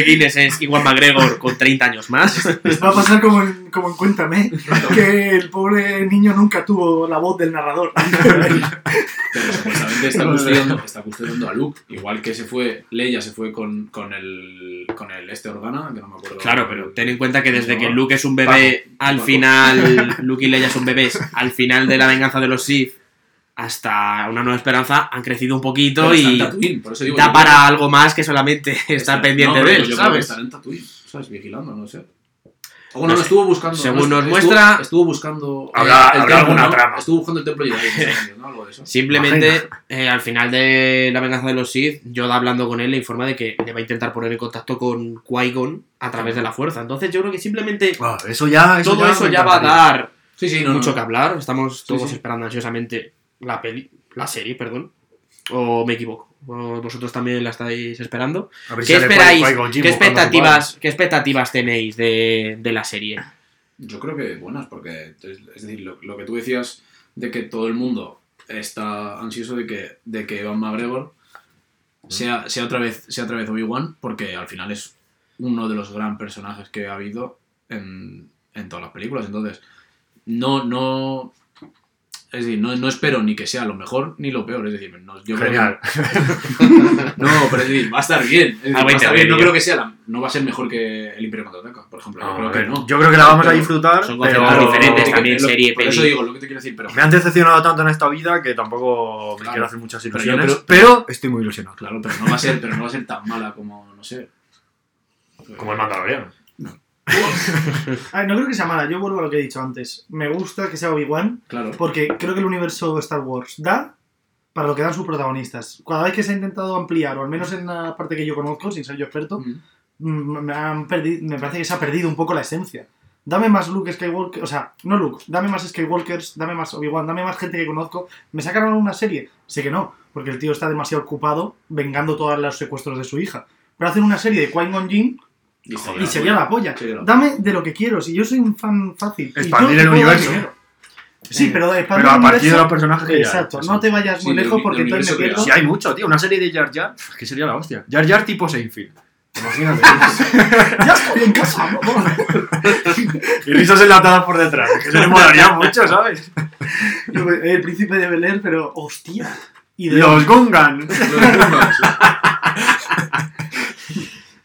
Speaker 2: Guinness es Iwan McGregor con 30 años más.
Speaker 1: Va a pasar como en, como en Cuéntame, que el pobre niño nunca tuvo la voz del narrador.
Speaker 3: pero supuestamente está custodiando, está custodiando a Luke. Igual que se fue, Leia se fue con, con el con el este Organa, que no me acuerdo.
Speaker 2: Claro, pero ten en cuenta que desde que Luke es un bebé,
Speaker 3: Paco,
Speaker 2: al
Speaker 3: Paco.
Speaker 2: final, Luke y Leia son bebés, al final de la venganza de los Sith, hasta una nueva esperanza, han crecido un poquito
Speaker 3: Pero
Speaker 2: y
Speaker 3: Tatooine, por eso digo,
Speaker 2: da para
Speaker 3: creo-
Speaker 2: algo más que solamente estar
Speaker 3: está-
Speaker 2: pendiente
Speaker 3: no,
Speaker 2: de él,
Speaker 3: yo creo que
Speaker 2: ¿sabes?
Speaker 3: Están en Tatooine, ¿sabes? Vigilando, no sé. O bueno,
Speaker 2: No sé.
Speaker 3: estuvo buscando.
Speaker 2: Según
Speaker 3: no,
Speaker 2: nos
Speaker 3: estuvo-
Speaker 2: muestra-
Speaker 3: Estuvo buscando.
Speaker 4: Habrá-
Speaker 3: el
Speaker 4: habrá
Speaker 3: templo,
Speaker 4: alguna
Speaker 3: ¿no?
Speaker 4: trama.
Speaker 3: Estuvo buscando el templo Jedi, ¿no? Algo de eso.
Speaker 2: Simplemente, eh, al final de la venganza de los Sith, Yoda hablando con él le informa de que le va a intentar poner en contacto con Qui-Gon a través de la fuerza. Entonces yo creo que simplemente
Speaker 4: Ah, eso ya. Eso
Speaker 2: todo
Speaker 4: ya
Speaker 2: eso ya va a dar
Speaker 3: Sí, sí, no,
Speaker 2: mucho
Speaker 3: no.
Speaker 2: que hablar. Estamos
Speaker 3: Sí,
Speaker 2: todos
Speaker 3: sí.
Speaker 2: esperando ansiosamente la peli, la serie, perdón. O me equivoco. Vosotros también la estáis esperando.
Speaker 4: Si
Speaker 2: ¿Qué esperáis? ¿Qué expectativas, ¿Qué expectativas tenéis de, de la serie?
Speaker 3: Yo creo que buenas, porque es es decir, lo, lo que tú decías de que todo el mundo está ansioso de que, de que Evan McGregor sea, sea otra vez, sea otra vez Obi-Wan, porque al final es uno de los gran personajes que ha habido en, en todas las películas. Entonces, no, no. Es decir, no, no espero ni que sea lo mejor ni lo peor. Es decir, no, yo creo que-
Speaker 4: Genial.
Speaker 3: no, pero es decir, va a estar bien. Es decir,
Speaker 2: Ah,
Speaker 3: va a estar bien. No creo que sea la- no va a ser mejor que el Imperio Contraataca, por ejemplo. Yo
Speaker 4: No,
Speaker 3: creo que no.
Speaker 4: Yo creo que la vamos a
Speaker 3: Pero
Speaker 4: disfrutar.
Speaker 2: son
Speaker 4: pero
Speaker 2: conceptos diferentes también,
Speaker 3: lo-
Speaker 2: serie,
Speaker 3: Por eso digo lo que te quiero decir, pero.
Speaker 4: Me han decepcionado tanto en esta vida que tampoco me
Speaker 3: Claro.
Speaker 4: quiero hacer muchas
Speaker 3: Pero
Speaker 4: ilusiones.
Speaker 3: creo-
Speaker 4: Pero estoy muy ilusionado.
Speaker 3: Claro, pero no va a ser, pero no va a ser tan mala como, no sé.
Speaker 4: Como el Mandaloriano.
Speaker 1: A ver, no creo que sea mala, yo vuelvo a lo que he dicho antes. Me gusta que sea Obi-Wan,
Speaker 3: Claro.
Speaker 1: porque creo que el universo de Star Wars da para lo que dan sus protagonistas. Cada vez que se ha intentado ampliar, o al menos en la parte que yo conozco, sin ser yo experto,
Speaker 3: Mm.
Speaker 1: me, han perdi- me parece que se ha perdido un poco la esencia. Dame más Luke Skywalker, o sea, no Luke, dame más Skywalkers, dame más Obi-Wan, dame más gente que conozco. ¿Me sacaron una serie? Sé que no, porque el tío está demasiado ocupado vengando todos los secuestros de su hija. Pero hacen una serie de Qui-Gon Jinn
Speaker 3: Y, estaría
Speaker 1: y sería la polla.
Speaker 3: Sería la
Speaker 1: Dame de lo que quiero, si yo soy un fan fácil.
Speaker 4: Expandir el universo.
Speaker 1: Sí,
Speaker 2: Eh,
Speaker 1: pero de
Speaker 4: Pero a partir de los personajes que ya.
Speaker 1: Exacto, no te vayas muy
Speaker 3: Sí,
Speaker 1: lejos porque entonces me pierdo.
Speaker 4: Si hay mucho, tío. Una serie de Jar Jar, que sería la hostia. Jar Jar tipo Seinfeld. Imagínate.
Speaker 1: ¡Ya estoy en casa! mamá!
Speaker 4: y risas enlatadas por detrás. Que se le molaría mucho, ¿sabes?
Speaker 1: El príncipe de Bel Air, pero ¡hostia! Y de
Speaker 4: Los Gungan.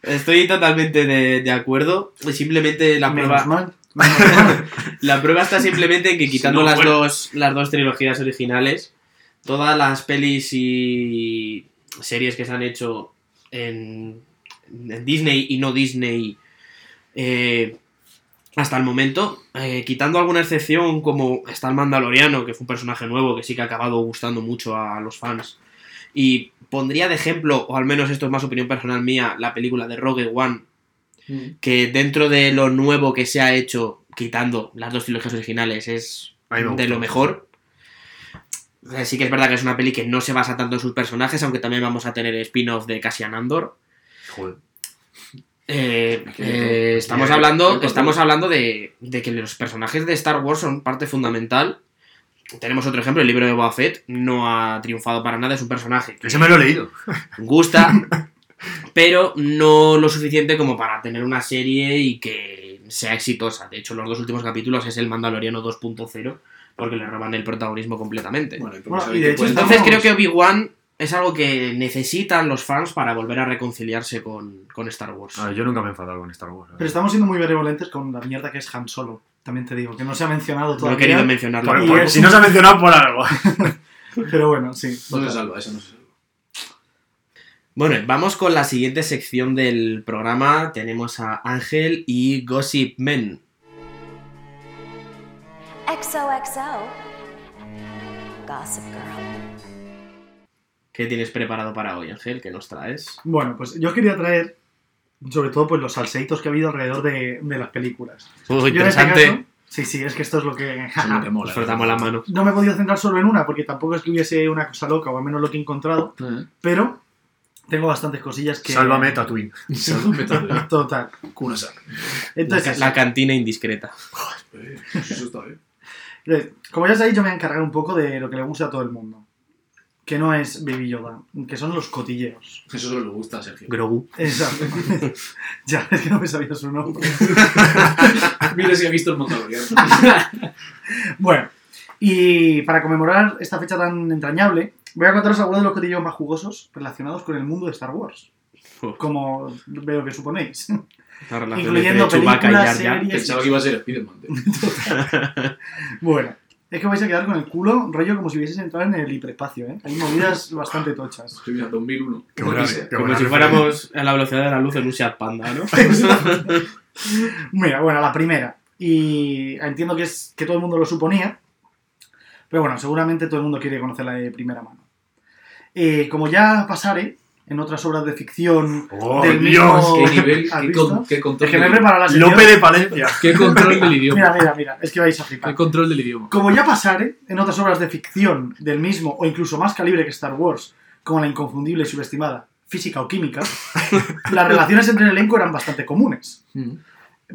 Speaker 2: Estoy totalmente de, de acuerdo. Simplemente la
Speaker 1: Menos
Speaker 2: prueba,
Speaker 1: mal.
Speaker 2: la prueba está simplemente en que quitando
Speaker 3: no,
Speaker 2: las,
Speaker 3: bueno.
Speaker 2: dos, las dos trilogías originales, todas las pelis y series que se han hecho en, en Disney y no Disney eh, hasta el momento, eh, quitando alguna excepción como está el Mandaloriano, que fue un personaje nuevo que sí que ha acabado gustando mucho a los fans. Y pondría de ejemplo, o al menos esto es más opinión personal mía, la película de Rogue One, que dentro de lo nuevo que se ha hecho, quitando las dos trilogías originales, es de lo mejor. Eh, Sí que es verdad que es una peli que no se basa tanto en sus personajes, aunque también vamos a tener spin-off de Cassian Andor.
Speaker 4: Joder.
Speaker 2: Eh, eh, estamos hablando, estamos hablando de, de que los personajes de Star Wars son parte fundamental. Tenemos otro ejemplo, el libro de Boba Fett no ha triunfado para nada, es un personaje que
Speaker 4: Ese me lo he leído.
Speaker 2: gusta, pero no lo suficiente como para tener una serie y que sea exitosa. De hecho, los dos últimos capítulos es el Mandaloriano 2.0, porque le roban el protagonismo completamente.
Speaker 3: Bueno, y porque
Speaker 1: Bueno,
Speaker 3: sabe
Speaker 1: y
Speaker 3: que
Speaker 1: de hecho
Speaker 3: puede-
Speaker 1: estamos-
Speaker 2: Entonces creo que Obi-Wan es algo que necesitan los fans para volver a reconciliarse con, con Star Wars.
Speaker 4: A ver, yo nunca me he enfadado con Star Wars.
Speaker 1: Pero estamos siendo muy benevolentes con la mierda que es Han Solo. También te digo, que no se ha mencionado
Speaker 2: no
Speaker 1: todavía.
Speaker 2: he querido mencionarlo.
Speaker 4: Por-
Speaker 1: Y
Speaker 4: por-
Speaker 1: es-
Speaker 4: si no se ha mencionado por algo.
Speaker 1: Pero bueno, sí.
Speaker 3: No se salva, eso no se salva.
Speaker 2: Bueno, vamos con la siguiente sección del programa. Tenemos a Ángel y Gossip Men.
Speaker 7: XOXO. Gossip Girl.
Speaker 2: ¿Qué tienes preparado para hoy, Ángel? ¿Qué nos traes?
Speaker 1: Bueno, pues yo quería traer, sobre todo, pues los salseitos que ha habido alrededor de, de las películas.
Speaker 2: Uy,
Speaker 1: este
Speaker 2: interesante.
Speaker 1: caso, sí, sí, es que esto es lo que...
Speaker 3: Es lo que mola.
Speaker 2: Nos frotamos la mano.
Speaker 1: no me he podido centrar solo en una, porque tampoco es que hubiese una cosa loca, o al menos lo que he encontrado,
Speaker 3: Eh,
Speaker 1: pero tengo bastantes cosillas que...
Speaker 4: Sálvame, Tatooine.
Speaker 3: Sálvame todo.
Speaker 1: Total. Entonces,
Speaker 2: la cantina indiscreta.
Speaker 3: Eso está bien.
Speaker 1: como ya sabéis, yo me voy a encargar un poco de lo que le gusta a todo el mundo. Que no es Baby Yoda, que son los cotilleos.
Speaker 3: Eso solo le gusta a Sergio.
Speaker 2: Grogu.
Speaker 1: Exacto. ya, es que no me sabía su nombre.
Speaker 3: Mira si ha visto el Mandaloriano.
Speaker 1: Bueno, y para conmemorar esta fecha tan entrañable, voy a contaros algunos de los cotilleos más jugosos relacionados con el mundo de Star Wars. Como veo que suponéis. Incluyendo
Speaker 2: y
Speaker 1: películas,
Speaker 2: Jar Jar.
Speaker 1: series.
Speaker 3: Pensaba que iba a ser Spiderman.
Speaker 1: Bueno, es que vais a quedar con el culo rollo como si hubieses entrado en el hiperespacio, ¿eh? Hay movidas bastante tochas.
Speaker 3: Estoy mirando 2001.
Speaker 4: Qué
Speaker 3: Como
Speaker 4: buena- qué
Speaker 2: Como
Speaker 4: buena
Speaker 2: si
Speaker 4: referencia.
Speaker 2: fuéramos a la velocidad de la luz en un Seat Panda, ¿no?
Speaker 1: Mira, bueno, la primera. Y entiendo que es que todo el mundo lo suponía. Pero bueno, seguramente todo el mundo quiere conocerla de primera mano. Eh, como ya pasaré en otras obras de ficción
Speaker 4: ¡Oh,
Speaker 1: del
Speaker 4: Dios!
Speaker 1: mismo...
Speaker 3: ¿Qué nivel?
Speaker 1: ¿Has
Speaker 3: ¿Qué,
Speaker 1: visto?
Speaker 3: con- qué control del-
Speaker 1: la.
Speaker 4: Lope de Palencia.
Speaker 3: ¿Qué control del idioma?
Speaker 1: Mira, mira, mira, es que vais a flipar.
Speaker 3: ¿Qué control del idioma?
Speaker 1: Como ya pasaré en otras obras de ficción del mismo o incluso más calibre que Star Wars, como la inconfundible y subestimada física o química, las relaciones entre el elenco eran bastante comunes.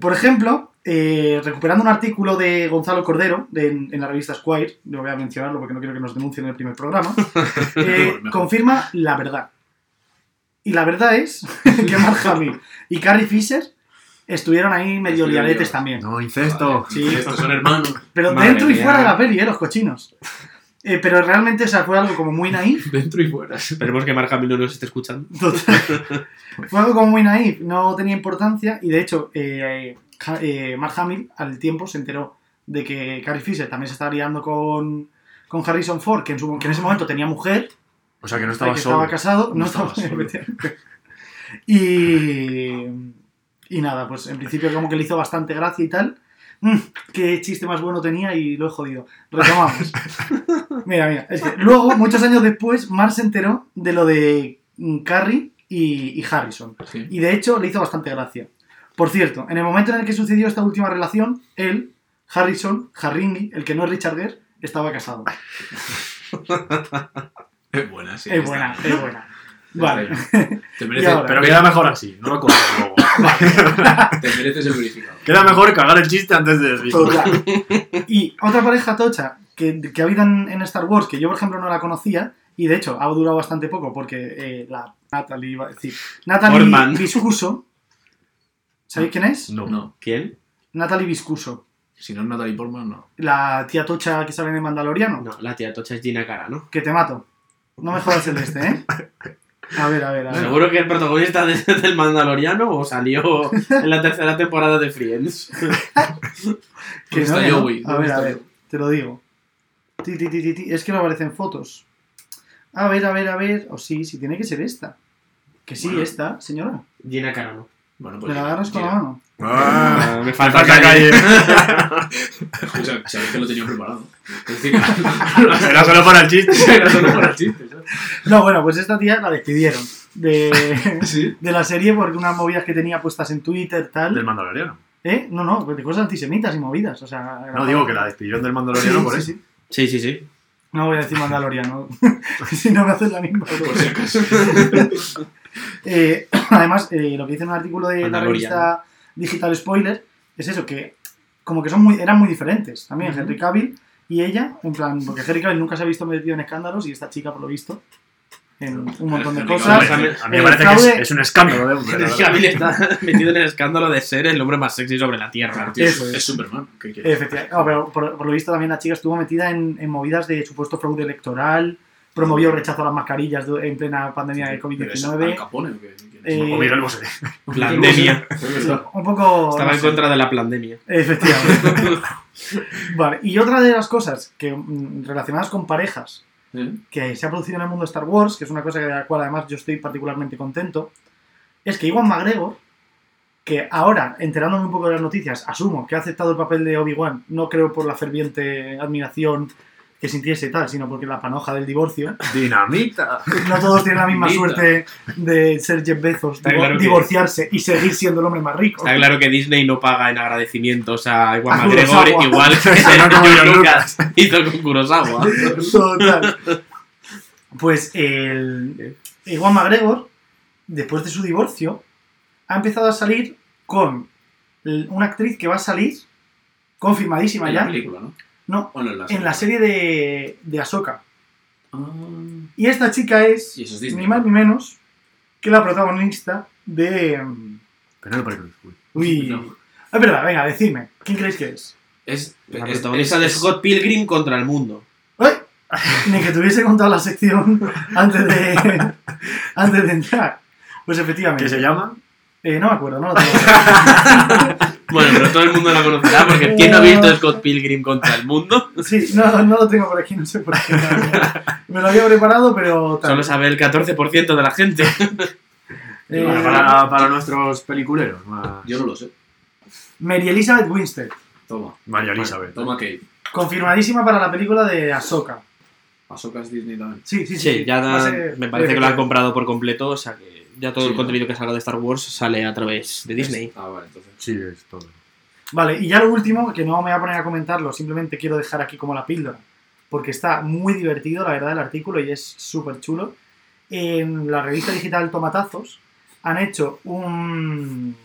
Speaker 1: Por ejemplo, eh, recuperando un artículo de Gonzalo Cordero de- en, en la revista Squire, no voy a mencionarlo porque no quiero que nos denuncien en el primer programa, eh, confirma la verdad. Y la verdad es que Mark Hamill y Carrie Fisher estuvieron ahí medio
Speaker 3: liados.
Speaker 1: también.
Speaker 4: No, incesto.
Speaker 1: Sí.
Speaker 3: Estos son hermanos.
Speaker 1: Pero
Speaker 2: Madre
Speaker 1: dentro y
Speaker 2: mía.
Speaker 1: fuera de la peli, ¿eh? Los cochinos. Eh, pero realmente o sea, fue algo como muy naif.
Speaker 3: Dentro y fuera.
Speaker 2: Esperemos que Mark Hamill no nos esté escuchando.
Speaker 1: Total. fue algo como muy naif, no tenía importancia. Y de hecho, eh, eh, Mark Hamill al tiempo se enteró de que Carrie Fisher también se estaba liando con, con Harrison Ford, que en, su- que en ese momento tenía mujer,
Speaker 4: O sea que no
Speaker 1: que
Speaker 4: estaba
Speaker 1: estaba
Speaker 4: solo.
Speaker 1: casado. No,
Speaker 3: No
Speaker 1: estaba,
Speaker 3: estaba
Speaker 1: y, y nada, pues en principio como que le hizo bastante gracia y tal. Mm, qué chiste más bueno tenía y lo he jodido. Retomamos. mira, mira. Es que luego, muchos años después, Mark se enteró de lo de Carrie y, y Harrison.
Speaker 3: Sí.
Speaker 1: Y de hecho le hizo bastante gracia. Por cierto, en el momento en el que sucedió esta última relación, él, Harrison, Harringi, el que no es Richard Gere, estaba casado.
Speaker 3: Es buena, sí.
Speaker 1: es buena, es buena. Vale.
Speaker 3: Te
Speaker 1: ahora-
Speaker 4: Pero queda mejor así, no lo cuento luego.
Speaker 3: Te mereces el verificado.
Speaker 4: Queda mejor cagar el chiste antes de decirlo.
Speaker 1: Total. Y otra pareja tocha que, que habitan en Star Wars, que yo por ejemplo no la conocía, y de hecho ha durado bastante poco porque eh, la Natalie iba a decir. Natalie. Viscuso. ¿Sabéis quién es?
Speaker 4: No.
Speaker 3: No,
Speaker 2: ¿Quién?
Speaker 1: Natalie Viscuso.
Speaker 3: si no es Natalie Portman, no.
Speaker 1: La tía tocha que sale en el Mandaloriano.
Speaker 2: No, la tía Tocha es Gina Cara, ¿no?
Speaker 1: Que te mato. No me jodas el este, ¿eh? A ver, a ver, a ver.
Speaker 2: ¿Seguro que el protagonista de- del Mandaloriano o salió en la tercera temporada de Friends?
Speaker 1: Que
Speaker 3: ¿Dónde
Speaker 1: no,
Speaker 3: está. Joey?
Speaker 1: A
Speaker 3: ¿Dónde
Speaker 1: ver, a ver, te lo digo. Ti, ti, ti, ti, ti. Es que no aparecen fotos. A ver, a ver, a ver. O sí, sí, tiene que ser esta. Que sí,
Speaker 3: Bueno.
Speaker 1: esta, señora.
Speaker 2: Gina Cara, ¿no?
Speaker 3: Bueno, pues.
Speaker 1: Me la agarras con la mano.
Speaker 4: Ah,
Speaker 2: me falta
Speaker 4: falta
Speaker 2: calle.
Speaker 3: Escucha, sabes que lo tenía preparado. Es decir,
Speaker 4: Era solo para el chiste.
Speaker 3: era solo para el chiste, ¿sabes?
Speaker 1: No, bueno, pues esta tía la despidieron de,
Speaker 3: Sí.
Speaker 1: de la serie porque unas movidas que tenía puestas en Twitter,
Speaker 4: Del
Speaker 1: tal.
Speaker 4: Mandaloriano.
Speaker 1: ¿Eh? No, no, de cosas antisemitas y movidas. O sea,
Speaker 4: No, digo que la despidieron del Mandaloriano
Speaker 1: Sí,
Speaker 4: por
Speaker 1: sí,
Speaker 4: eso.
Speaker 1: sí.
Speaker 2: Sí, sí, sí.
Speaker 1: No voy a decir mandaloriano. si no me hacen la misma.
Speaker 3: Por si acaso.
Speaker 1: Eh, además, eh, lo que dice en un artículo de la revista Digital Spoiler es eso, que como que son muy, eran muy diferentes. También. Henry Cavill y ella, en plan, porque Henry Cavill nunca se ha visto metido en escándalos y esta chica, por lo visto, en un montón de cosas.
Speaker 4: A mí me
Speaker 1: Eh,
Speaker 4: parece que es, un escándalo de hombre. la
Speaker 2: Henry está metido en el escándalo de ser el hombre más sexy sobre la Tierra.
Speaker 3: Tío,
Speaker 1: Eso
Speaker 3: es,
Speaker 1: es.
Speaker 3: Superman.
Speaker 1: Efectivamente. No, pero por, por lo visto también la chica estuvo metida en, en movidas de supuesto fraude electoral, promovió rechazo a las mascarillas en plena pandemia de
Speaker 3: ¿Pero es Al
Speaker 1: COVID-19.
Speaker 3: Capone o qué? ¿Quién es?
Speaker 1: Eh,
Speaker 4: O Miguel Bosé.
Speaker 2: Pandemia.
Speaker 1: Un poco...
Speaker 2: Estaba
Speaker 1: no
Speaker 2: en
Speaker 1: sé.
Speaker 2: contra de la pandemia.
Speaker 1: Efectivamente. vale, y otra de las cosas que mm, relacionadas con parejas que se ha producido en el mundo Star Wars, que es una cosa de la cual además yo estoy particularmente contento, es que Iwan McGregor, que ahora, enterándome un poco de las noticias, asumo que ha aceptado el papel de Obi-Wan, no creo por la ferviente admiración que sintiese y tal, sino porque la panoja del divorcio.
Speaker 4: Dinamita.
Speaker 1: No todos tienen la misma suerte de ser Jeff Bezos,
Speaker 2: Está
Speaker 1: divo-
Speaker 2: claro que-
Speaker 1: divorciarse y seguir siendo el hombre más rico.
Speaker 2: Está claro que Disney no paga en agradecimientos a Iwan
Speaker 1: A
Speaker 2: McGregor,
Speaker 1: Kurosawa.
Speaker 2: igual que
Speaker 4: No como
Speaker 2: George
Speaker 4: George
Speaker 2: Lucas hizo con Kurosawa.
Speaker 1: Total. Pues el Iwan McGregor, después de su divorcio, ha empezado a salir con l- una actriz que va a salir, confirmadísima
Speaker 3: En la
Speaker 1: ya,
Speaker 3: película, ¿no?
Speaker 1: No,
Speaker 3: no en la
Speaker 1: en la serie de, de Ahsoka.
Speaker 3: Ah.
Speaker 1: Y esta chica es, ni más ni menos, que la protagonista de... mm,
Speaker 4: Penélope Cruz. Uy.
Speaker 1: Uy,
Speaker 3: No.
Speaker 1: es verdad, venga, decidme, ¿quién creéis que es?
Speaker 3: Es,
Speaker 2: La protagonista
Speaker 3: es-
Speaker 2: de Scott Pilgrim contra el mundo.
Speaker 1: ¡Ay! Ni que te hubiese contado la sección antes de, antes de entrar. Pues efectivamente.
Speaker 4: ¿Qué se llama?
Speaker 1: Eh, no me acuerdo, no lo tengo.
Speaker 2: Bueno, pero todo el mundo la conocerá porque ¿quién no ha visto Scott Pilgrim contra el mundo?
Speaker 1: Sí, no, no lo tengo por aquí, no sé por qué. Me lo había preparado, pero... tal.
Speaker 2: Solo sabe el 14% de la gente.
Speaker 1: Eh,
Speaker 4: Para, para- para nuestros peliculeros. más-
Speaker 3: Yo no lo sé.
Speaker 1: Mary Elizabeth Winstead,
Speaker 3: Toma.
Speaker 4: María Elizabeth.
Speaker 3: Toma Kate.
Speaker 1: confirmadísima para la película de Ahsoka.
Speaker 3: Ahsoka es Disney también.
Speaker 1: Sí, sí, sí.
Speaker 2: Sí, ya
Speaker 1: Va a ser-
Speaker 2: me parece que lo han comprado por completo, o sea que ya todo
Speaker 3: Sí,
Speaker 2: el
Speaker 3: ¿no?
Speaker 2: contenido que salga de Star Wars sale a través de Disney.
Speaker 3: Ah, vale, entonces.
Speaker 4: Sí, es todo.
Speaker 1: Vale, y ya lo último, que no me voy a poner a comentarlo, simplemente quiero dejar aquí como la píldora, porque está muy divertido, la verdad, el artículo y es súper chulo. En la revista digital Tomatazos han hecho un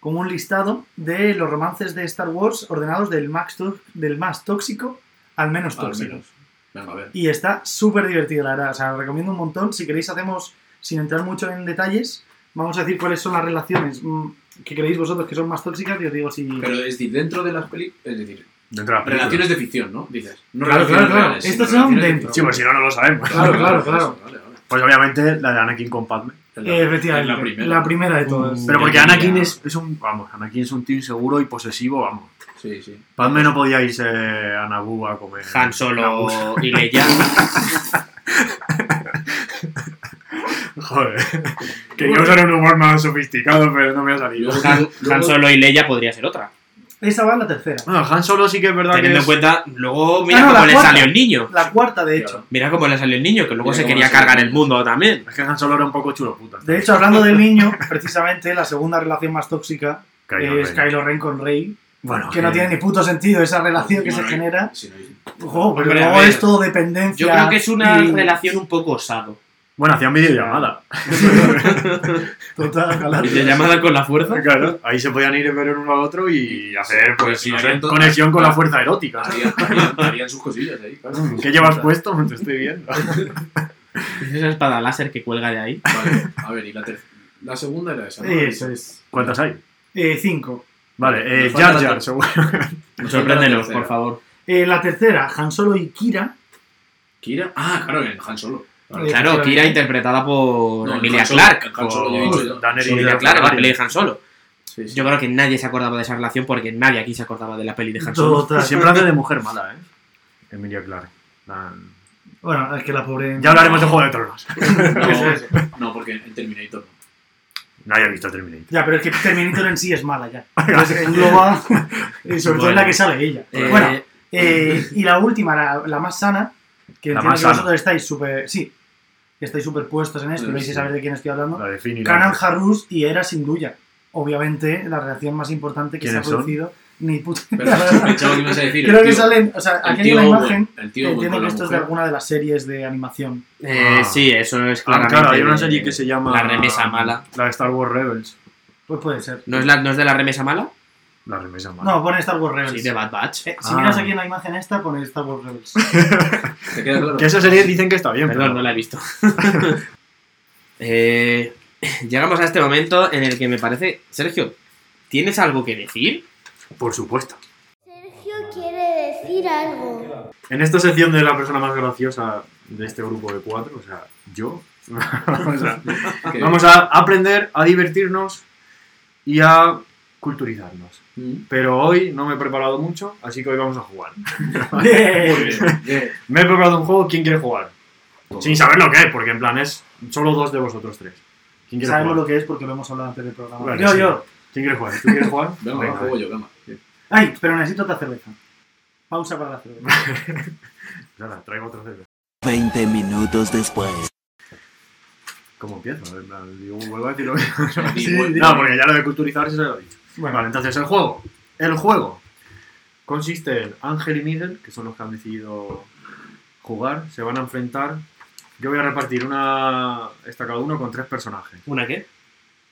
Speaker 1: como un listado de los romances de Star Wars ordenados del más, del más tóxico al menos
Speaker 3: Al
Speaker 1: tóxico.
Speaker 3: menos. Venga, a ver.
Speaker 1: Y está súper divertido, la verdad. O sea, lo recomiendo un montón. Si queréis, hacemos, sin entrar mucho en detalles, vamos a decir cuáles son las relaciones mm, que creéis vosotros que son más tóxicas y os digo si...
Speaker 3: Pero es decir, dentro de las películas. Es decir,
Speaker 4: Dentro de
Speaker 3: relaciones de ficción, ¿no? Dices. No
Speaker 1: Claro,
Speaker 3: relaciones
Speaker 1: claro, claro.
Speaker 3: reales,
Speaker 1: Estos
Speaker 3: sino
Speaker 1: son
Speaker 3: relaciones de
Speaker 1: dentro.
Speaker 4: Sí, pues si no, no lo sabemos.
Speaker 1: Claro, claro, claro.
Speaker 4: Pues obviamente la de Anakin con Padme.
Speaker 3: Es la-
Speaker 1: Eh, efectivamente,
Speaker 3: es la primera.
Speaker 1: la primera de todas.
Speaker 4: Pero porque Anakin es, es un. Vamos, Anakin es un tío inseguro y posesivo, vamos.
Speaker 3: Sí, sí.
Speaker 4: Padme no podía irse a Naboo a comer.
Speaker 2: Han. Solo y Leia.
Speaker 4: Joder. Quería usar un humor más sofisticado, pero no me ha salido.
Speaker 2: Han, Solo y Leia podría ser otra.
Speaker 1: Esa va en la tercera.
Speaker 4: Bueno, Han Solo sí que es verdad que
Speaker 2: Teniendo en
Speaker 4: es...
Speaker 2: cuenta, luego mira
Speaker 1: Ah, no,
Speaker 2: cómo le
Speaker 1: cuarta.
Speaker 2: salió el niño.
Speaker 1: La cuarta, de hecho.
Speaker 2: Mira cómo le salió el niño, que luego
Speaker 3: Mira
Speaker 2: se quería cargar
Speaker 3: el
Speaker 2: mundo también.
Speaker 4: Es que Han Solo era un poco chulo puta.
Speaker 1: De hecho, hablando del niño, precisamente la segunda relación más tóxica
Speaker 4: Kylo
Speaker 1: es
Speaker 4: Ren.
Speaker 1: Kylo Ren con Rey.
Speaker 4: Bueno,
Speaker 1: Que no tiene ni puto sentido esa relación que se genera.
Speaker 3: sí, no,
Speaker 1: pero luego es todo dependencia.
Speaker 2: Yo creo que es una
Speaker 1: y-
Speaker 2: relación un poco osado.
Speaker 4: Bueno, hacían videollamada.
Speaker 1: Total.
Speaker 2: Videollamada con la fuerza.
Speaker 4: Claro, ahí se podían ir ver uno a otro y hacer, pues,
Speaker 3: sí,
Speaker 4: no sé,
Speaker 3: harían todo-
Speaker 4: conexión con la fuerza erótica.
Speaker 3: Harían, sus cosillas ahí, claro.
Speaker 4: ¿Qué llevas puesto? Te estoy viendo.
Speaker 2: Es esa espada láser que cuelga de ahí.
Speaker 3: Vale, a ver, y la, la segunda era esa. ¿no?
Speaker 1: Eso es.
Speaker 4: ¿Cuántas hay?
Speaker 1: Eh, cinco.
Speaker 4: Vale, eh, Jar Jar, seguro.
Speaker 2: Sorpréndenos, por favor.
Speaker 1: Eh, la tercera, Han Solo y Kira.
Speaker 3: Kira. Ah, claro, en Han Solo. Claro.
Speaker 1: Eh,
Speaker 2: Claro,
Speaker 1: efectivamente.
Speaker 2: Kira interpretada por
Speaker 3: No,
Speaker 2: Emilia Clark. Emilia Clark, la peli de Han Solo.
Speaker 3: Sí, sí.
Speaker 2: Yo creo que nadie se acordaba de esa relación porque nadie aquí se acordaba de la peli de Han Solo.
Speaker 1: Total.
Speaker 4: Siempre hace de mujer mala, ¿eh? Emilia Clarke. La-
Speaker 1: Bueno, es que la pobre.
Speaker 4: Ya hablaremos de Juego de Tronos.
Speaker 3: No, no, porque en Terminator no.
Speaker 4: Nadie ha visto Terminator.
Speaker 1: Ya, pero es que Terminator en sí es mala ya. Entonces engloba. y sobre todo en la que sale ella.
Speaker 2: Eh,
Speaker 1: Bueno, eh, y la última, la, la más sana, que
Speaker 4: La
Speaker 1: entiendo
Speaker 4: más
Speaker 1: que
Speaker 4: sana.
Speaker 1: vosotros estáis súper. Sí, que estáis súper puestos en esto y vais a
Speaker 3: sí.
Speaker 1: saber de quién estoy hablando.
Speaker 4: La de Finn y
Speaker 1: Era Sinduya. Obviamente, la reacción más importante que se ha producido. Ni puta.
Speaker 3: Pero que ibas a decir.
Speaker 1: Creo que
Speaker 3: tío-
Speaker 1: salen. O sea, aquí hay una
Speaker 3: Owen,
Speaker 1: imagen.
Speaker 3: El tío Owen
Speaker 1: Entiendo que esto es de alguna de las series de animación.
Speaker 2: Eh,
Speaker 4: Ah.
Speaker 2: sí, eso es
Speaker 4: Ah,
Speaker 2: claramente.
Speaker 4: claro, hay una serie que se llama.
Speaker 2: La remesa mala.
Speaker 4: La de Star Wars Rebels.
Speaker 1: Pues puede ser.
Speaker 2: ¿No es, la, ¿No es de la remesa mala?
Speaker 4: La remesa mala.
Speaker 1: No, pone Star Wars Rebels.
Speaker 2: Sí, de Bad Batch.
Speaker 1: Eh, si
Speaker 4: Ah.
Speaker 1: miras aquí en la imagen esta, pone Star Wars Rebels.
Speaker 3: ¿Te queda claro?
Speaker 4: Que esa serie dicen que está bien,
Speaker 2: Perdón,
Speaker 4: pero
Speaker 2: no la he visto. Eh, llegamos a este momento en el que me parece. Sergio, ¿tienes algo que decir?
Speaker 4: por supuesto.
Speaker 8: Sergio quiere decir algo.
Speaker 4: En esta sección de la persona más graciosa de este grupo de cuatro, o sea, yo, vamos a, vamos a aprender, a divertirnos y a culturizarnos.
Speaker 3: Mm.
Speaker 4: Pero hoy no me he preparado mucho, así que hoy vamos a jugar.
Speaker 1: Bien.
Speaker 3: Bien.
Speaker 4: Me he preparado un juego, ¿quién quiere jugar? Sin saber lo que es, porque en plan es solo dos de vosotros tres. ¿Quién quiere
Speaker 1: Sabemos
Speaker 4: jugar?
Speaker 1: lo que es porque lo hemos hablado antes del programa. Yo,
Speaker 4: sí.
Speaker 1: yo.
Speaker 4: ¿Quién quiere jugar? ¿Tú quieres jugar?
Speaker 3: Venga,
Speaker 4: Venga,
Speaker 3: juego yo, venga.
Speaker 1: Ay, pero necesito otra cerveza. Pausa para la cerveza.
Speaker 4: Nada, traigo otro cerveza.
Speaker 9: 20 minutos después.
Speaker 4: ¿Cómo empiezo? En plan, digo, vuelvo a decir lo mismo.
Speaker 3: Sí,
Speaker 4: no, porque ya lo de culturizar se lo he dicho.
Speaker 1: Bueno,
Speaker 4: Vale, entonces el juego. El juego consiste en Ángel y Miguel, que son los que han decidido jugar. Se van a enfrentar. Yo voy a repartir una. Esta cada uno con tres personajes.
Speaker 2: ¿Una qué?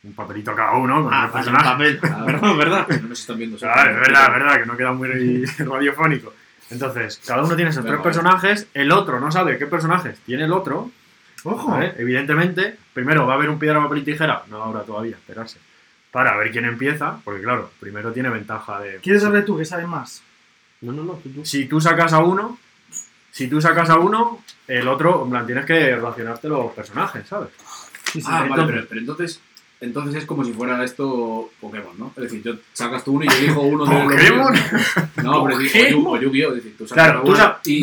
Speaker 4: Un papelito cada uno con
Speaker 2: Ah,
Speaker 4: tres
Speaker 2: vale, un
Speaker 4: personajes.
Speaker 2: papel.
Speaker 3: Ah,
Speaker 2: Perdón, ¿verdad?
Speaker 3: No nos están viendo.
Speaker 4: Claro, es verdad, es verdad, que no queda muy radiofónico. Entonces, cada uno tiene esos
Speaker 3: Venga,
Speaker 4: tres
Speaker 3: vale.
Speaker 4: personajes. El otro no sabe qué personajes tiene el otro.
Speaker 1: ojo.
Speaker 4: ¿vale? Evidentemente, primero va a haber un piedra, papel y tijera. No ahora todavía, esperarse. Para ver quién empieza, porque claro, primero tiene ventaja de.
Speaker 1: ¿Quieres saber tú que sabes más?
Speaker 2: No, no, no, tú, tú.
Speaker 4: Si tú sacas a uno, si tú sacas a uno, el otro, en plan, tienes que relacionarte los personajes, ¿sabes?
Speaker 1: Sí, sí,
Speaker 3: Ah, vale, pero, pero entonces, entonces es como si fuera esto Pokémon, ¿no? Es decir, yo sacas tú uno y yo elijo uno de los
Speaker 4: ¿Pokémon?
Speaker 3: míos. No, pero decir, o Yu- o Yu-Gi-Oh! Es decir, tú sacas
Speaker 4: Claro, tú
Speaker 3: uno
Speaker 4: sa-
Speaker 3: y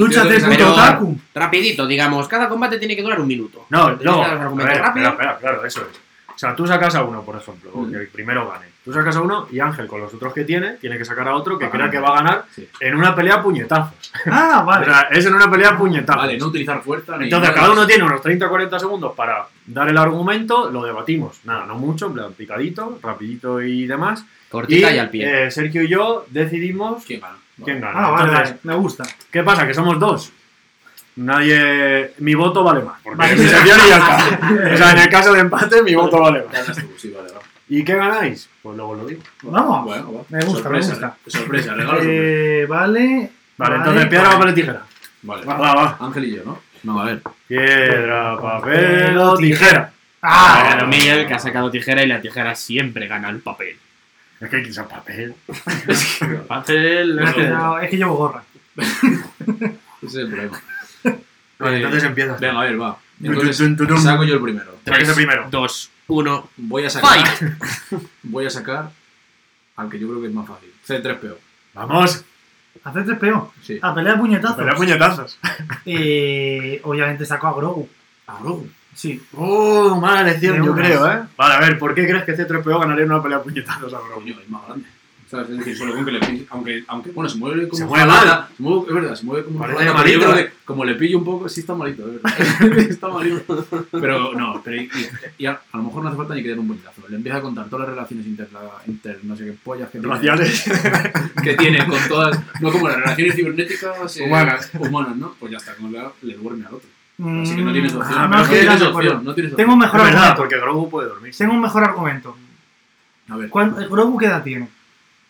Speaker 1: otaku.
Speaker 2: Rapidito, digamos, cada combate tiene que durar un minuto.
Speaker 4: No, no.
Speaker 2: los
Speaker 4: espera, espera, claro, eso es. O sea, tú sacas a uno, por ejemplo, o que el primero gane. Tú sacas a uno y Ángel, con los otros que tiene, tiene que sacar a otro que
Speaker 3: Va a
Speaker 4: crea que va a ganar
Speaker 3: Sí.
Speaker 4: en una pelea a puñetazos.
Speaker 1: Ah, vale.
Speaker 4: O sea, es en una pelea a puñetazos.
Speaker 3: Vale, no utilizar fuerza ni
Speaker 4: Entonces, cada uno tiene unos 30-40 segundos para dar el argumento, lo debatimos. Nada, no mucho, en plan picadito, rapidito y demás.
Speaker 2: Cortita y, al pie.
Speaker 4: eh, Sergio y yo decidimos
Speaker 3: ¿Quién gana? Vale.
Speaker 4: quién gana.
Speaker 1: Ah, vale,
Speaker 4: Entonces,
Speaker 1: vale, me gusta.
Speaker 4: ¿qué pasa? Que somos dos. Nadie. Mi voto vale más. Porque
Speaker 1: Vale.
Speaker 4: mi sección y ya está. O sea, en el caso de empate, mi voto vale más.
Speaker 3: Sí, vale, va.
Speaker 4: ¿Y qué ganáis? Pues luego lo digo.
Speaker 1: Vamos.
Speaker 3: Bueno, va.
Speaker 1: Me gusta, me
Speaker 3: sorpresa,
Speaker 1: gusta.
Speaker 3: ¿eh? Sorpresa, regalo sorpresa.
Speaker 1: Eh, vale.
Speaker 4: Vale, entonces piedra,
Speaker 1: vale.
Speaker 4: papel y tijera.
Speaker 3: Vale.
Speaker 4: Va, va, va.
Speaker 3: Ángel y yo, ¿no? No, a ver.
Speaker 4: Piedra, papel o tijera.
Speaker 1: Ah,
Speaker 2: Bueno, Miguel, que ha sacado tijera y la tijera siempre gana el papel.
Speaker 4: Es que quizás papel.
Speaker 2: Papel.
Speaker 1: es, que, no, es que llevo gorra.
Speaker 3: Ese es el problema.
Speaker 4: Vale, entonces empieza.
Speaker 3: Venga, a ver, va. Entonces, saco yo el primero.
Speaker 4: Tiene que ser primero.
Speaker 2: Dos, uno.
Speaker 3: Voy a sacar.
Speaker 2: Fight.
Speaker 3: Voy a sacar. Aunque yo creo que es más fácil. C3PO.
Speaker 4: Vamos.
Speaker 1: Hacer 3 PO.
Speaker 3: Sí.
Speaker 1: A pelea de puñetazos.
Speaker 4: Pelea puñetazos.
Speaker 1: Eh, obviamente saco a Grogu.
Speaker 3: A Grogu.
Speaker 1: Sí.
Speaker 4: Oh, mala elección, yo creo, ¿eh? Vale, a ver, ¿por qué crees que C3PO ganaría en una pelea de puñetazos a Grogu?
Speaker 3: Es más grande. ¿Sabes? Es decir, solo con que le pille. Aunque, aunque bueno, se mueve como
Speaker 4: Se
Speaker 3: un
Speaker 4: mueve mal.
Speaker 3: Se mueve, es verdad, se mueve como un
Speaker 4: Parece malito,
Speaker 3: creo
Speaker 4: ¿eh?
Speaker 3: que como le pillo un poco, sí está malito, es verdad. está malito. Pero no, pero y, y- y a, a lo mejor no hace falta ni que den un puñetazo. Le empieza a contar todas las relaciones inter, inter no sé qué pollas que tiene.
Speaker 4: Raciales.
Speaker 3: que tiene con todas, no como las relaciones cibernéticas eh,
Speaker 4: Humanas.
Speaker 3: humanas, ¿no? Pues ya está, como le, le duerme al otro. Así que no tienes opción.
Speaker 1: Ah,
Speaker 3: no, tienes
Speaker 1: de
Speaker 3: opción,
Speaker 1: acuerdo.
Speaker 3: no tienes
Speaker 1: Tengo un mejor
Speaker 4: Es verdad,
Speaker 1: argumento.
Speaker 4: porque Grogu puede dormir.
Speaker 1: Tengo un mejor argumento.
Speaker 3: A ver,
Speaker 1: ¿Cuán- ¿Grogu qué edad tiene?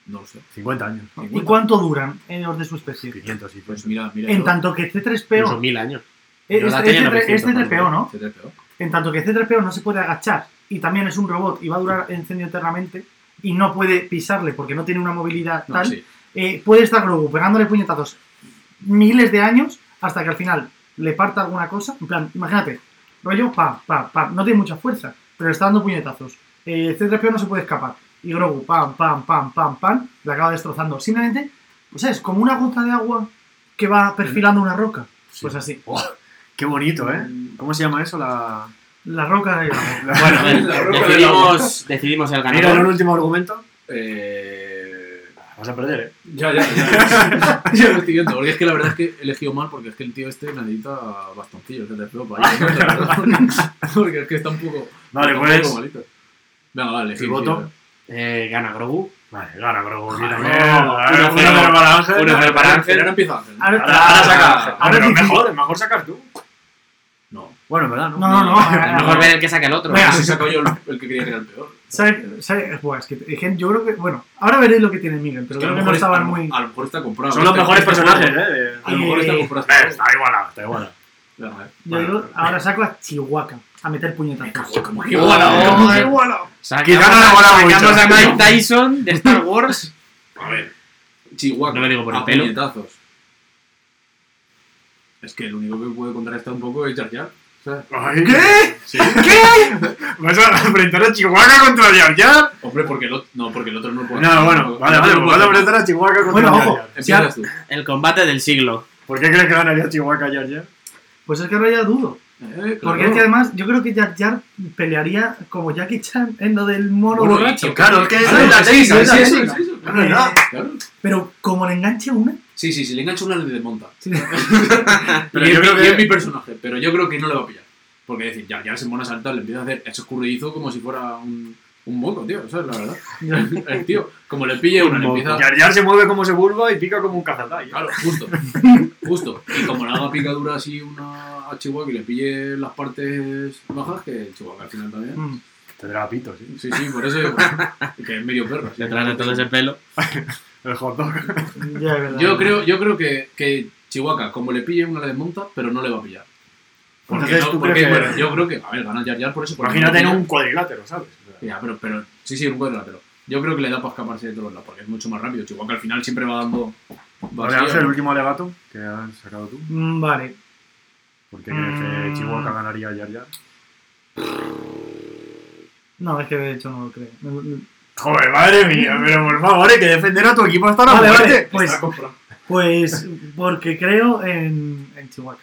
Speaker 3: No lo sé.
Speaker 4: 50 años.
Speaker 1: ¿Y cuánto duran en los de su especie?
Speaker 4: 500 y
Speaker 3: Pues mira, mira.
Speaker 1: En
Speaker 3: yo-
Speaker 1: tanto que
Speaker 2: Incluso
Speaker 1: C3PO...
Speaker 2: mil años.
Speaker 1: Es,
Speaker 2: Yoda
Speaker 1: es,
Speaker 2: tenía
Speaker 1: es,
Speaker 2: 900
Speaker 1: es C3PO, ¿no?
Speaker 3: C3PO.
Speaker 1: En tanto que C3PO no se puede agachar y también es un robot y va a durar encendido eternamente y no puede pisarle porque no tiene una movilidad
Speaker 3: No,
Speaker 1: tal,
Speaker 3: sí.
Speaker 1: eh, puede estar Grogu pegándole puñetazos miles de años hasta que al final le parta alguna cosa. En plan, imagínate, rollo, pam, pam, pam. No tiene mucha fuerza, pero le está dando puñetazos. Eh, C3PO no se puede escapar. Y Grogu, pam, pam, pam, pam, pam, le acaba destrozando. Simplemente, pues es como una gota de agua que va perfilando una roca. Pues así.
Speaker 4: Qué bonito, ¿eh? ¿Cómo se llama eso? La...
Speaker 1: La roca de
Speaker 2: Bueno, a ver,
Speaker 3: La roca
Speaker 2: decidimos, decidimos el
Speaker 4: Mira, un
Speaker 2: ganador.
Speaker 4: último argumento.
Speaker 3: Eh...
Speaker 4: Vas a perder, ¿eh?
Speaker 3: Ya, ya, ya. ya lo estoy viendo. Porque es que la verdad es que he elegido mal porque es que el tío este necesita bastoncillos de C3PO para ir. Porque es que está un poco.
Speaker 4: Vale, pues-
Speaker 3: poco malito. Venga, vale,
Speaker 4: ¿Y voto?
Speaker 2: Eh, gana Grogu.
Speaker 4: Vale, gana Grogu. Mira,
Speaker 2: cero.
Speaker 4: cero para Ángel.
Speaker 2: Uno cero para Ángel.
Speaker 3: Ahora empieza Ángel.
Speaker 1: Ahora,
Speaker 4: saca Ángel.
Speaker 1: ahora sí.
Speaker 4: mejor, mejor sacas tú.
Speaker 3: No.
Speaker 4: Bueno, en verdad, ¿no?
Speaker 1: No, no, no.
Speaker 2: Mejor ver el que saque el otro.
Speaker 1: Venga.
Speaker 3: Si saco yo el, que creía que era el peor.
Speaker 1: ¿Sabe- sabe- Buah, es que, es yo creo que. Bueno, ahora veréis lo que tiene Miguel, pero
Speaker 3: Es que a
Speaker 1: creo
Speaker 3: lo
Speaker 1: que no
Speaker 3: mejor
Speaker 1: estaban muy.
Speaker 3: A lo mejor está comprado.
Speaker 4: Son los
Speaker 3: Este-
Speaker 4: mejores
Speaker 3: este
Speaker 4: personajes,
Speaker 3: juego-
Speaker 4: ¿eh?
Speaker 3: A lo mejor está
Speaker 1: Eh,
Speaker 3: comprado.
Speaker 4: Eh, Está igualado, está igualado.
Speaker 1: Yo ahora saco a Chihuahua a meter puñetazos.
Speaker 3: Como
Speaker 2: que igualado, Sacamos,
Speaker 4: Quizá no le
Speaker 2: a,
Speaker 4: mola
Speaker 2: sacamos a Mike Tyson de Star Wars.
Speaker 3: A ver. Chihuahua.
Speaker 2: No lo digo por el pelo.
Speaker 3: puñetazos. Es que el único que puede contrarrestar un poco es Jar Jar.
Speaker 4: ¿Qué? ¿Qué? ¿Vas a enfrentar a Chihuahua contra Jar Jar?
Speaker 3: Hombre, porque el otro, no, porque el otro no puede.
Speaker 4: No, bueno, vale, vale, vas a enfrentar a Chihuahua contra
Speaker 1: Bueno,
Speaker 4: Jar
Speaker 1: ojo.
Speaker 4: Jar.
Speaker 3: Empiezas tú.
Speaker 2: El combate del siglo.
Speaker 4: ¿Por qué crees que ganaría Chihuahua a Jar Jar?
Speaker 1: Pues es que ahora ya dudo.
Speaker 3: Eh,
Speaker 1: Porque
Speaker 3: claro.
Speaker 1: es que además yo creo que Jar Jar pelearía como Jackie Chan en lo del mono
Speaker 3: Bueno,
Speaker 1: borracho.
Speaker 4: Claro, es que es la
Speaker 3: sí,
Speaker 4: técnica.
Speaker 1: Pero como le enganche una.
Speaker 3: Sí, sí, si le engancho una le desmonta.
Speaker 1: sí.
Speaker 3: Pero
Speaker 4: Y
Speaker 3: yo
Speaker 4: es
Speaker 3: creo
Speaker 4: mi-
Speaker 3: que es mi personaje, pero yo creo que no le va a pillar. Porque decir, ya, ya se pone a saltar, le empieza a hacer ese escurridizo como si fuera un, un moco, tío, ¿sabes? La verdad. El tío, como le pille una, le empieza.
Speaker 4: Jar Jar se mueve como se curva y pica como un cazatay.
Speaker 3: Claro, justo. Justo. Y como le haga picadura así una a Chihuahua y le pille las partes bajas, que Chihuahua al final también.
Speaker 1: Mm.
Speaker 4: Tendrá pito, sí.
Speaker 3: Sí, sí, por eso. que es medio perro.
Speaker 2: Detrás de todo ese pelo.
Speaker 4: El hot dog.
Speaker 1: Ya, es verdad.
Speaker 3: Yo creo, yo creo que, que Chihuahua, como le pille una, le desmonta, pero no le va a pillar. Porque,
Speaker 4: Entonces,
Speaker 3: no-
Speaker 4: ¿tú
Speaker 3: porque,
Speaker 4: crees que-
Speaker 3: bueno, yo creo que, a ver, gana Jar Jar por eso.
Speaker 4: Imagínate en un cuadrilátero, ¿sabes?
Speaker 3: Ya, pero, pero sí, sí, un cuadrilátero. Yo creo que le da para escaparse de todos lados, porque es mucho más rápido. Chihuahua al final siempre va dando.
Speaker 4: Vale, Ángel, el último alegato que has sacado tú.
Speaker 1: Mm, Vale.
Speaker 4: ¿Por qué crees que
Speaker 1: Mm.
Speaker 4: Chihuahua ganaría a Jar Jar?
Speaker 1: No, es que de hecho no lo creo.
Speaker 4: Joder, madre mía, pero por favor, hay que defender a tu equipo hasta la
Speaker 1: Vale,
Speaker 4: muerte.
Speaker 1: vale. Pues, pues porque creo en, en Chihuahua.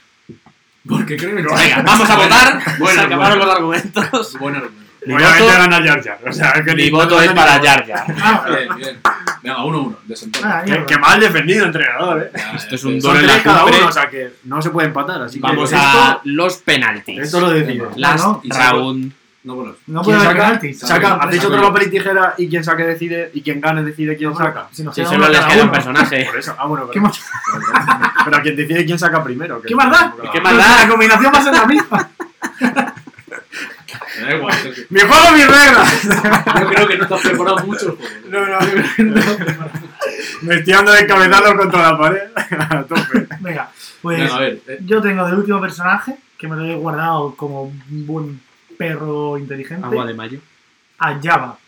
Speaker 3: Porque creo que
Speaker 2: Venga, vamos a votar.
Speaker 3: Bueno,
Speaker 2: Se acabaron
Speaker 3: bueno.
Speaker 2: los argumentos.
Speaker 3: Buen argumento.
Speaker 2: Mi
Speaker 4: Obviamente
Speaker 2: voto-
Speaker 4: gana Jar Jar. O sea, es que
Speaker 2: Mi voto
Speaker 4: no
Speaker 2: es para Jar Jar.
Speaker 1: Ah,
Speaker 3: Bien, bien. Venga, 1-1, desempate.
Speaker 1: ah,
Speaker 4: Qué, qué mal defendido, entrenador, eh.
Speaker 3: Ya,
Speaker 2: Esto es un
Speaker 4: tres
Speaker 2: la
Speaker 4: cada uno, o sea que no se puede empatar. Así que
Speaker 2: Vamos
Speaker 4: esto,
Speaker 2: a los penaltis.
Speaker 4: esto lo decide.
Speaker 2: Last
Speaker 1: No,
Speaker 3: saco-
Speaker 2: round.
Speaker 3: No, bueno.
Speaker 1: No
Speaker 4: ¿Quién
Speaker 1: puede haber
Speaker 4: saca?
Speaker 1: penaltis.
Speaker 4: Saca, hacéis otro papel y tijera y quien saque decide y quien gane decide quién saca.
Speaker 1: Si nos
Speaker 2: Si solo les queda un personaje.
Speaker 4: Por eso. Ah, bueno,
Speaker 1: ¿Qué
Speaker 4: pero,
Speaker 1: más,
Speaker 4: pero quien decide quién saca primero. que-
Speaker 1: ¿Qué más da?
Speaker 2: ¿Qué más da?
Speaker 1: La combinación va a ser la misma.
Speaker 3: Me da igual.
Speaker 4: ¡Mi juego, mi regla!
Speaker 3: Yo creo que no estás preparado mucho el juego.
Speaker 4: No, no. Me estoy dando de cabezazo contra la pared. A tope.
Speaker 1: Venga, pues
Speaker 3: Venga, a ver. eh,
Speaker 1: yo tengo de último personaje, que me lo he guardado como un buen perro inteligente,
Speaker 2: Agua de mayo.
Speaker 1: a Java.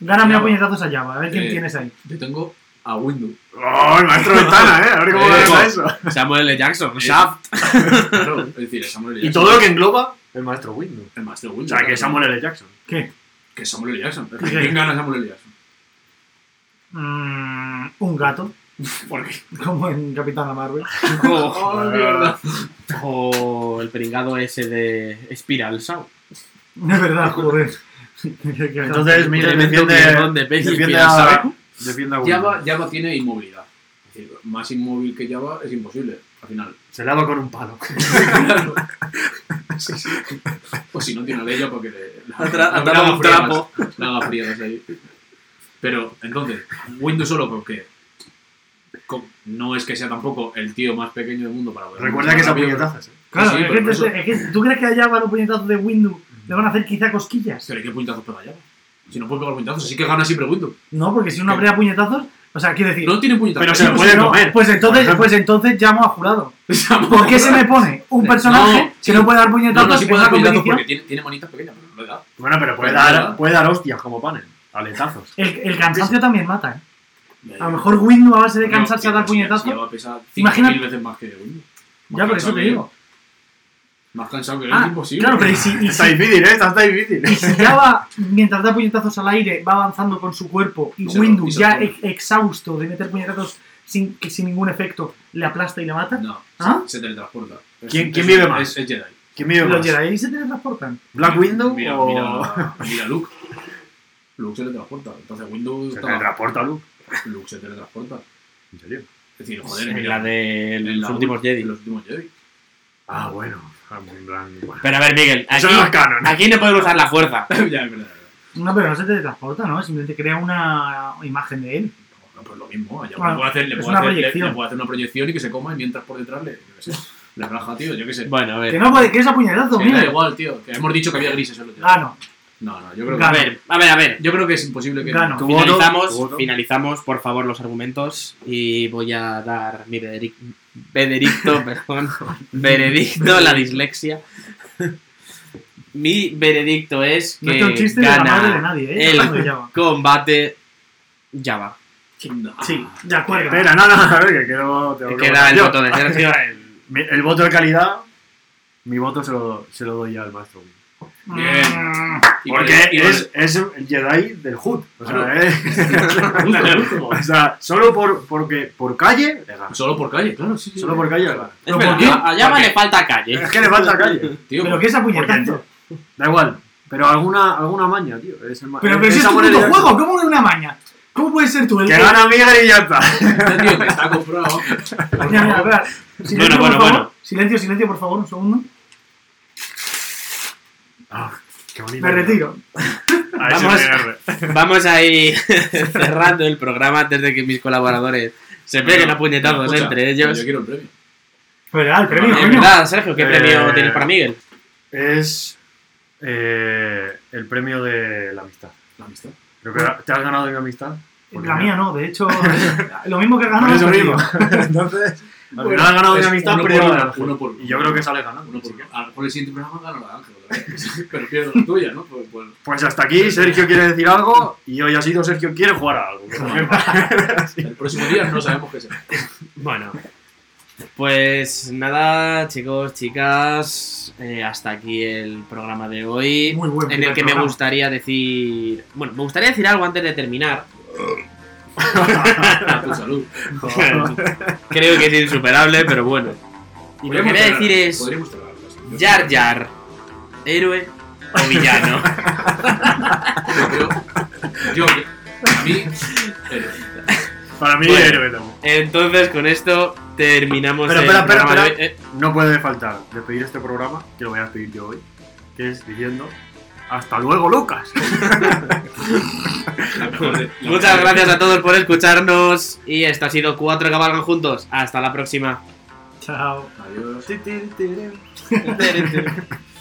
Speaker 1: Gáname a puñetazos a Java, a ver quién
Speaker 3: Eh,
Speaker 1: tienes ahí.
Speaker 3: Yo tengo a Windows.
Speaker 4: ¡Oh, el maestro Ventana, eh! A ver cómo
Speaker 3: Eh, no.
Speaker 4: eso.
Speaker 2: Samuel L. Jackson.
Speaker 3: Eh,
Speaker 2: Shaft.
Speaker 3: Claro, es decir, es Samuel L.
Speaker 4: Y
Speaker 3: Jackson.
Speaker 4: todo lo que engloba el maestro Windows.
Speaker 3: El maestro
Speaker 4: O
Speaker 3: Windows.
Speaker 4: sea, que
Speaker 3: claro.
Speaker 4: Samuel L. Jackson.
Speaker 1: ¿Qué?
Speaker 3: Que es Samuel L. Jackson.
Speaker 1: ¿Y qué?
Speaker 3: ¿Quién gana Samuel L. Jackson?
Speaker 1: Mm, un gato,
Speaker 3: ¿Por qué?
Speaker 1: como en Capitana Marvel.
Speaker 2: O,
Speaker 3: Oh, mierda.
Speaker 2: o el pringado ese de Spiral Sound.
Speaker 1: Es verdad, joder.
Speaker 4: Entonces,
Speaker 2: Tremendo
Speaker 4: defiende, defiende,
Speaker 2: Spiral
Speaker 4: a, defiende a Windows.
Speaker 3: Java, Java tiene inmovilidad. Es decir, más inmóvil que Java es imposible, al final.
Speaker 4: Se le ha dado con un palo.
Speaker 3: Claro. Sí, sí. O si no tiene a ella porque le, la,
Speaker 2: Atra-
Speaker 3: la-
Speaker 2: atrapa
Speaker 3: la haga
Speaker 2: un
Speaker 3: friegas,
Speaker 2: trapo.
Speaker 3: la haga friegas ahí. Pero, entonces, Windows solo porque no es que sea tampoco el tío más pequeño del mundo para poder
Speaker 4: Recuerda que es a puñetazos. eh.
Speaker 1: Claro,
Speaker 3: Sí,
Speaker 1: es, que,
Speaker 3: por eso-
Speaker 1: es que- ¿tú crees que a Java los puñetazos de Windows le van a hacer quizá cosquillas?
Speaker 3: Pero ¿y qué puñetazos pega ya? Si no puede pegar puñetazos, así que gana siempre Windows.
Speaker 1: No, porque si uno aprieta puñetazos, o sea, quiero decir...
Speaker 3: No tiene puñetazos.
Speaker 4: Pero
Speaker 3: Sí,
Speaker 4: se lo puede
Speaker 1: no,
Speaker 4: comer.
Speaker 1: Pues entonces, pues entonces llamo a jurado.
Speaker 3: sí.
Speaker 1: ¿Por qué se me pone un personaje
Speaker 3: No,
Speaker 1: que
Speaker 3: sí.
Speaker 1: no puede dar
Speaker 3: No,
Speaker 1: puñetazos
Speaker 3: no, sí
Speaker 1: en
Speaker 3: puede dar puñetazos porque tiene, tiene manitas pequeñas, pero no le da.
Speaker 4: Bueno, pero puede dar, puede dar hostias como panes. Aletazos.
Speaker 1: El, el cansancio también mata, ¿eh? A lo mejor Windows a base de cansarse a dar puñetazos...
Speaker 3: 5.000 veces más que Windows.
Speaker 1: Ya, por eso te digo.
Speaker 3: Más cansado que él,
Speaker 1: Ah,
Speaker 3: es imposible.
Speaker 1: claro, pero y si, y
Speaker 4: Está
Speaker 1: si,
Speaker 4: difícil, ¿eh? Está, está difícil.
Speaker 1: y si ya va, mientras da puñetazos al aire, va avanzando con su cuerpo y
Speaker 3: Y y se
Speaker 1: ya exhausto de meter puñetazos sin, que sin ningún efecto, le aplasta y le mata?
Speaker 3: No,
Speaker 1: ¿Ah?
Speaker 3: se, se teletransporta. Es-
Speaker 4: ¿Quién-
Speaker 3: es-
Speaker 4: quién vive más?
Speaker 3: Es, es Jedi.
Speaker 4: ¿Quién vive
Speaker 1: ¿Los
Speaker 4: más?
Speaker 1: Jedi se teletransportan?
Speaker 4: ¿Black Window
Speaker 3: Mira,
Speaker 4: o...?
Speaker 3: mira, mira Luke. Luke se teletransporta. Entonces Windows
Speaker 4: Se teletransporta, Luke.
Speaker 3: Luke se teletransporta.
Speaker 4: ¿En serio?
Speaker 3: Es decir, joder,
Speaker 2: En la de los últimos Jedi.
Speaker 3: Los últimos Jedi.
Speaker 4: Ah, bueno.
Speaker 2: Pero a ver, Miguel, aquí,
Speaker 4: Eso no es canon.
Speaker 2: aquí no podemos usar la fuerza.
Speaker 3: ya, es verdad. es verdad.
Speaker 1: No, pero no se teletransporta, ¿no? Simplemente crea una imagen de él.
Speaker 3: No, pues lo mismo. Ya
Speaker 1: Bueno,
Speaker 3: le puedo hacer, le
Speaker 1: es
Speaker 3: puedo
Speaker 1: una
Speaker 3: hacer, le-
Speaker 1: proyección.
Speaker 3: le puedo hacer una proyección y que se coma y mientras por detrás le, yo qué sé, le raja, tío, yo qué sé.
Speaker 2: Bueno, a
Speaker 1: Que
Speaker 2: ver.
Speaker 1: no puede, que es a puñetazo,
Speaker 3: Que da
Speaker 1: mira.
Speaker 3: igual, tío. Que hemos dicho que había grises en los
Speaker 1: Ah, no.
Speaker 3: No, no, yo creo que.
Speaker 2: A
Speaker 1: Gano.
Speaker 2: ver, a ver, a ver.
Speaker 3: Yo creo que es imposible que.
Speaker 1: Gano.
Speaker 2: Finalizamos,
Speaker 4: voto.
Speaker 2: finalizamos, por favor, los argumentos y voy a dar mi vederic- veredicto, perdón, veredicto, la dislexia. Mi veredicto es
Speaker 1: No
Speaker 2: que
Speaker 1: es un chiste de la madre de
Speaker 2: gana
Speaker 1: nadie, ¿eh?
Speaker 2: el
Speaker 1: Java.
Speaker 2: combate Java.
Speaker 3: No.
Speaker 1: Sí, de acuerdo.
Speaker 4: Espera, no, no, a ver, que quedo... tengo que
Speaker 2: Queda el
Speaker 4: yo.
Speaker 2: voto de Sergio.
Speaker 4: Mi- El voto de calidad, mi voto se lo, se lo doy al maestro.
Speaker 3: Bien. Y
Speaker 4: Porque
Speaker 3: el-
Speaker 4: es, es el Jedi del Hood. O sea,
Speaker 3: Claro.
Speaker 4: es-
Speaker 3: Justo, justo.
Speaker 4: o sea, solo por, porque, por calle.
Speaker 3: Solo por calle, claro, sí. sí.
Speaker 4: Solo por calle.
Speaker 2: Es
Speaker 1: ¿Pero
Speaker 2: verdad,
Speaker 1: por qué?
Speaker 2: a le falta calle.
Speaker 4: Es que le falta calle.
Speaker 3: Tío,
Speaker 1: Pero que es a
Speaker 4: Porque
Speaker 1: puñetazo.
Speaker 4: Da igual. Pero alguna, alguna maña, tío. Es el ma-
Speaker 1: Pero,
Speaker 4: es-
Speaker 1: pero si es puto
Speaker 4: ya-
Speaker 1: juego, ¿cómo que una maña? ¿Cómo puedes ser tú el
Speaker 4: Que gana Miguel y ya está.
Speaker 3: este tío que está comprado.
Speaker 2: Bueno, bueno, bueno.
Speaker 1: Silencio, silencio, por favor, un segundo.
Speaker 4: Ah, qué bonito.
Speaker 1: Me retiro.
Speaker 2: Vamos. Vamos a ir cerrando el programa antes de que mis colaboradores se peguen a puñetazos entre ellos.
Speaker 3: Yo quiero el premio.
Speaker 1: Pero el premio,
Speaker 2: En
Speaker 1: coño.
Speaker 2: verdad, Sergio, ¿qué
Speaker 4: Eh,
Speaker 2: premio tienes para Miguel?
Speaker 4: Es eh, el premio de la amistad.
Speaker 3: La amistad.
Speaker 4: Creo que te has ganado de mi amistad.
Speaker 1: La mía no, de hecho, lo mismo que
Speaker 4: Por
Speaker 1: ganó.
Speaker 4: eso
Speaker 1: pues,
Speaker 4: mismo. Entonces, al
Speaker 3: Bueno,
Speaker 4: final has ganado de mi amistad,
Speaker 3: uno
Speaker 4: pero
Speaker 3: por
Speaker 4: no
Speaker 3: uno,
Speaker 4: de Ángel.
Speaker 3: uno por uno.
Speaker 4: Y yo creo que sale ganando.
Speaker 3: Uno por
Speaker 4: así que-
Speaker 3: A lo mejor el siguiente programa gana la de Ángel. Pero pierdo la tuya, ¿no? Pues, pues,
Speaker 4: Pues hasta aquí, Sergio quiere decir algo y hoy ha sido Sergio quiere jugar a algo.
Speaker 3: el próximo día no sabemos qué será.
Speaker 2: Bueno, pues nada, chicos, chicas, eh, hasta aquí el programa de hoy.
Speaker 1: Muy buen
Speaker 2: en el que me gustaría decir. Bueno, me gustaría decir algo antes de terminar.
Speaker 3: A tu salud.
Speaker 2: Creo que es insuperable, pero bueno. Y lo que voy a decir es. Jar Jar, héroe o villano.
Speaker 3: Yo creo. Yo, a mí. eh,
Speaker 4: Para mí,
Speaker 2: Bueno.
Speaker 4: héroe también.
Speaker 2: Entonces, con esto terminamos
Speaker 4: Pero
Speaker 2: el
Speaker 4: espera, espera,
Speaker 2: de
Speaker 4: No puede faltar despedir este programa, que lo voy a despedir yo hoy, que es diciendo hasta luego, Lucas.
Speaker 2: Muchas
Speaker 3: mejor-
Speaker 2: gracias a todos por escucharnos. Y esto ha sido Cuatro Cabalgan Juntos. Hasta la próxima.
Speaker 1: Chao.
Speaker 3: Adiós.